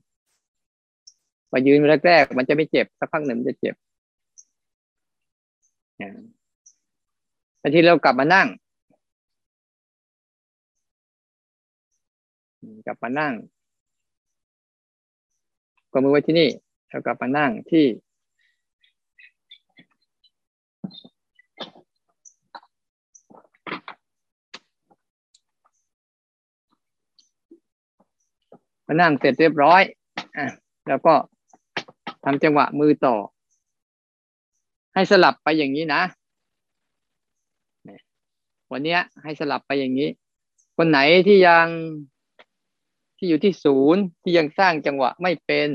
พอยืนแรกๆมันจะไม่เจ็บสักพักหนึ่งมันจะเจ็บ แต่ที่เรากลับมานั่ง กลับมานั่งก็มือไว้ที่นี่แล้วกลับมานั่งที่ มานั่งเสร็จเรียบร้อยอะแล้วก็ทำจังหวะมือต่อ ให้สลับไปอย่างนี้นะ วันนี้ให้สลับไปอย่างนี้ คนไหนที่ยังที่อยู่ที่ศูนย์ที่ยังสร้างจังหวะไม่เป็น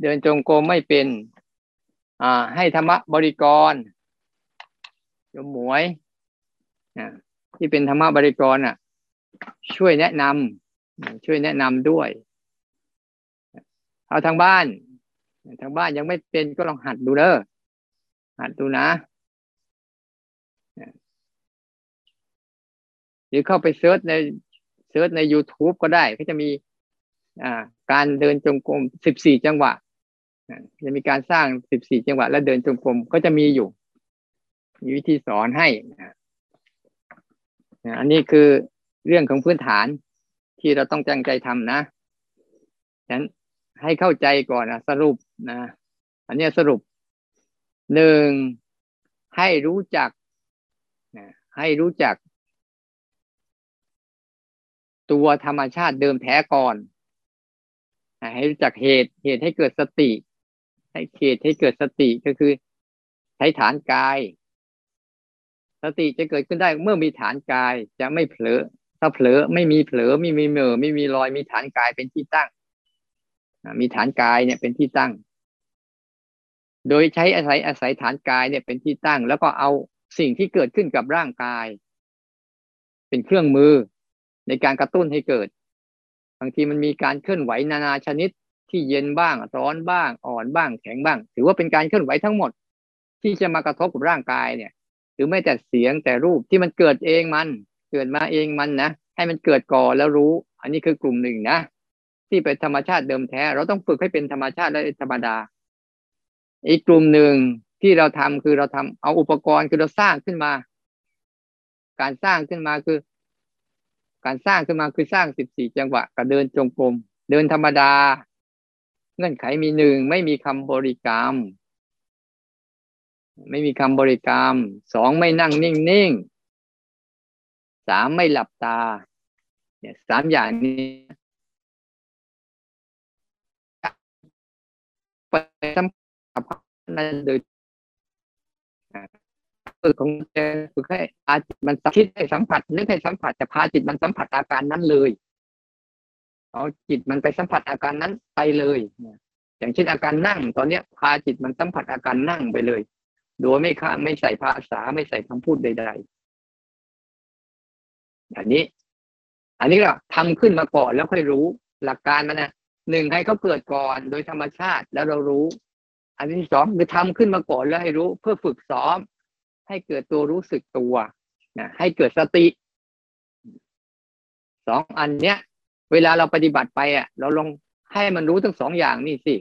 เดินจงกรมไม่เป็น อ่า ให้ธรรมะบริกรยมหมวยที่เป็นธรรมะบริกรอะ ช่วยแนะนำช่วยแนะนำด้วย เอาทางบ้านทางบ้านยังไม่เป็นก็ลองหัดดูเด้อหัดดูนะ หรือเข้าไป search ใน search ใน YouTube ก็ได้ ก็จะมีการเดินจงกรมสิบสี่จังหวะจะมีการสร้างสิบสี่จังหวะ แล้วเดินจงกรมก็จะมีอยู่ มีวิธีสอนให้อันนี้คือเรื่องของพื้นฐานที่เราต้องตั้งใจทำนะฉะนั้นให้เข้าใจก่อนนะสรุปนะ อันนี้สรุปหนึ่งให้รู้จักให้รู้จัก ตัวธรรมชาติเดิมแท้ก่อนให้รู้จักเหตุเหตุให้เกิดสติ ให้เหตุให้เกิดสติก็คือใช้ฐานกาย สติจะเกิดขึ้นได้เมื่อมีฐานกายจะไม่เผลอ ถ้าเผลอไม่มีเผลอไม่มีเมื่อไม่มีรอยมีฐานกายเป็นที่ตั้งมีฐานกายเนี่ยเป็นที่ตั้ง โดยใช้อาศัยอาศัยฐานกายเนี่ยเป็นที่ตั้ง แล้วก็เอาสิ่งที่เกิดขึ้นกับร่างกาย เป็นเครื่องมือ ในการกระตุ้นให้เกิด บางทีมันมีการเคลื่อนไหวนานาชนิดที่เย็นบ้างร้อนบ้างอ่อนบ้างแข็งบ้าง ถือว่าเป็นการเคลื่อนไหวทั้งหมด ที่จะมากระทบกับร่างกายเนี่ย หรือไม่แต่เสียงแต่รูปที่มันเกิดเองมัน เกิดมาเองมันนะให้มันเกิดก่อนแล้วรู้ อันนี้คือกลุ่มหนึ่งนะที่เป็นธรรมชาติเดิมแท้ เราต้องฝึกให้เป็นธรรมชาติและธรรมดา อีกกลุ่มหนึ่งที่เราทำคือเราทำเอาอุปกรณ์คือเราสร้างขึ้นมา การสร้างขึ้นมาคือ การสร้างขึ้นมาคือสร้างสิบสี่จังหวะกับเดินจงกรมเดินธรรมดา เงื่อนไขมีหนึ่งไม่มีคำบริกรรม ไม่มีคำบริกรรมสองไม่นั่งนิ่งๆสามไม่หลับตา เนี่ยสามอย่างนี้ไปสัมผัสนั้นโดย ฝึกของแกฝึกให้อาจิตมันคิดให้สัมผัสนึกให้สัมผัสแต่พาจิตมันสัมผัสอาการนั้นเลย เอาจิตมันไปสัมผัสอาการนั้นไปเลยอย่างเช่นอาการนั่ง ตอนเนี้ยพาจิตมันสัมผัสอาการนั่งไปเลย โดยไม่ค่าไม่ใส่ภาษาไม่ใส่คำพูดใดๆอันนี้ อันนี้ก็ทำขึ้นมาก่อนแล้วค่อยรู้หลักการมันนะหนึ่งให้เขาเกิดก่อนโดยธรรมชาติแล้วเรารู้ อันที่สองคือทำขึ้นมาก่อนแล้วให้รู้ เพื่อฝึกซ้อม ให้เกิดตัวรู้สึกตัวนะให้เกิดสติสองอันเนี้ย เวลาเราปฏิบัติไปอะ เราลองให้มันรู้ทั้งสองอย่างนี่สิ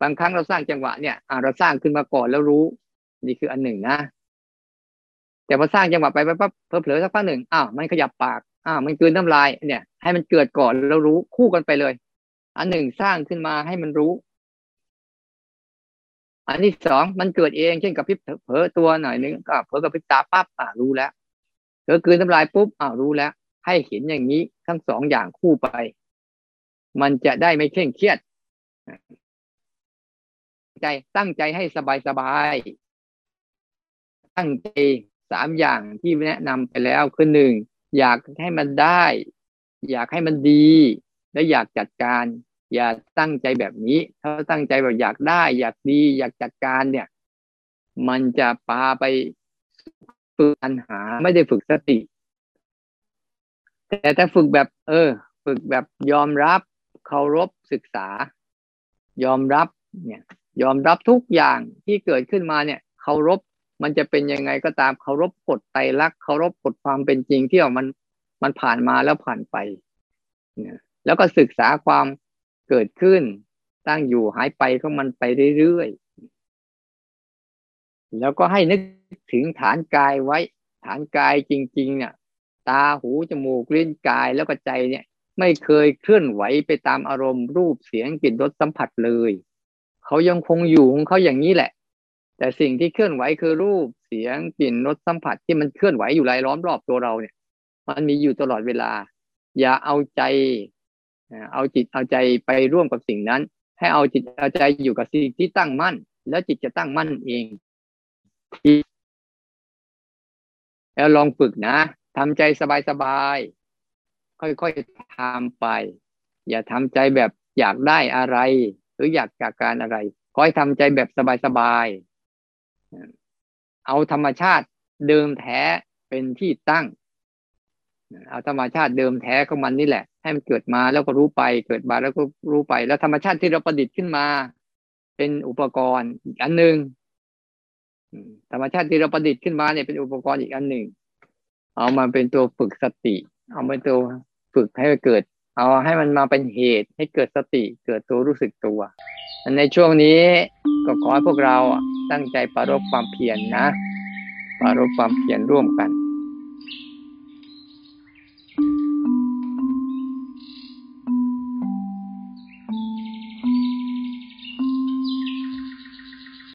บางครั้งเราสร้างจังหวะเนี่ยเราสร้างขึ้นมาก่อนแล้วรู้ นี่คืออันหนึ่งนะแต่พอสร้างจังหวะไปปั๊บเผลอสักพักหนึ่งอ้าวมันขยับปากอ้าวมันกืนน้ำลายเนี่ย ให้มันเกิดก่อนแล้วรู้คู่กันไปเลย อันหนึ่งสร้างขึ้นมาให้มันรู้ อันที่สองมันเกิดเองเช่นกับพิบเผลอตัวหน่อยนึงก็เผลอกับพิบตาปั๊บอ่ารู้แล้วเผลอคืนทำลายปุ๊บอ่ารู้แล้ว ให้เห็นอย่างนี้ทั้งสองอย่างคู่ไป มันจะได้ไม่เคร่งเครียดใจตั้งใจให้สบายสบายตั้งใจสามอย่างที่แนะนำไปแล้วคือหนึ่งอยากให้มันได้ อยากให้มันดี และอยากจัดการ อย่าตั้งใจแบบนี้ ถ้าตั้งใจแบบอยากได้ อยากดี อยากจัดการเนี่ย มันจะพาไปฝึกปัญหาไม่ได้ฝึกสติ แต่ถ้าฝึกแบบ เออ ฝึกแบบยอมรับเคารพศึกษา ยอมรับเนี่ย ยอมรับทุกอย่างที่เกิดขึ้นมาเนี่ยเคารพมันจะเป็นยังไงก็ตามเคารพกฎไตรลักษณ์เคารพกฎความเป็นจริงที่มันมันผ่านมาแล้วผ่านไปเนี่ยแล้วก็ศึกษาความ เกิดขึ้น ตั้งอยู่หายไปของมันไปเรื่อยๆ แล้วก็ให้นึกถึงฐานกายไว้ ฐานกายจริง ๆ เนี่ย ตาหูจมูกลิ้นกายแล้วก็ใจเนี่ย ไม่เคยเคลื่อนไหวไปตามอารมณ์รูปเสียงกลิ่นรสสัมผัสเลย เขายังคงอยู่ของเขาอย่างนี้แหละ แต่สิ่งที่เคลื่อนไหวคือรูปเสียงกลิ่นรสสัมผัสที่มันเคลื่อนไหวอยู่รายล้อมรอบตัวเราเนี่ย มันมีอยู่ตลอดเวลา อย่าเอาใจ เอาจิตเอาใจไปร่วมกับสิ่งนั้น ให้เอาจิตเอาใจอยู่กับสิ่งที่ตั้งมั่น แล้วจิตจะตั้งมั่นเอง แล้วลองฝึกนะทำใจสบายๆค่อยๆทำไป อย่าทำใจแบบอยากได้อะไร หรืออยากจากการอะไรขอให้ทำใจแบบสบายๆเอาธรรมชาติเดิมแท้เป็นที่ตั้ง เอาธรรมชาติเดิมแท้ของมันนี่แหละ ให้มันเกิดมาแล้วก็รู้ไปเกิดมาแล้วก็รู้ไป แล้วธรรมชาติที่เราประดิษฐ์ขึ้นมา เป็นอุปกรณ์อีกอันหนึ่งธรรมชาติที่เราประดิษฐ์ขึ้นมาเนี่ยเป็นอุปกรณ์อีกอันหนึ่งเอามาเป็นตัวฝึกสติ เอามาตัวฝึกให้เกิด เอาให้มันมาเป็นเหตุให้เกิดสติ เกิดตัวรู้สึกตัวในช่วงนี้ก็ขอให้พวกเราตั้งใจปรารบความเพียรนนะปรารบความเพียรร่วมกัน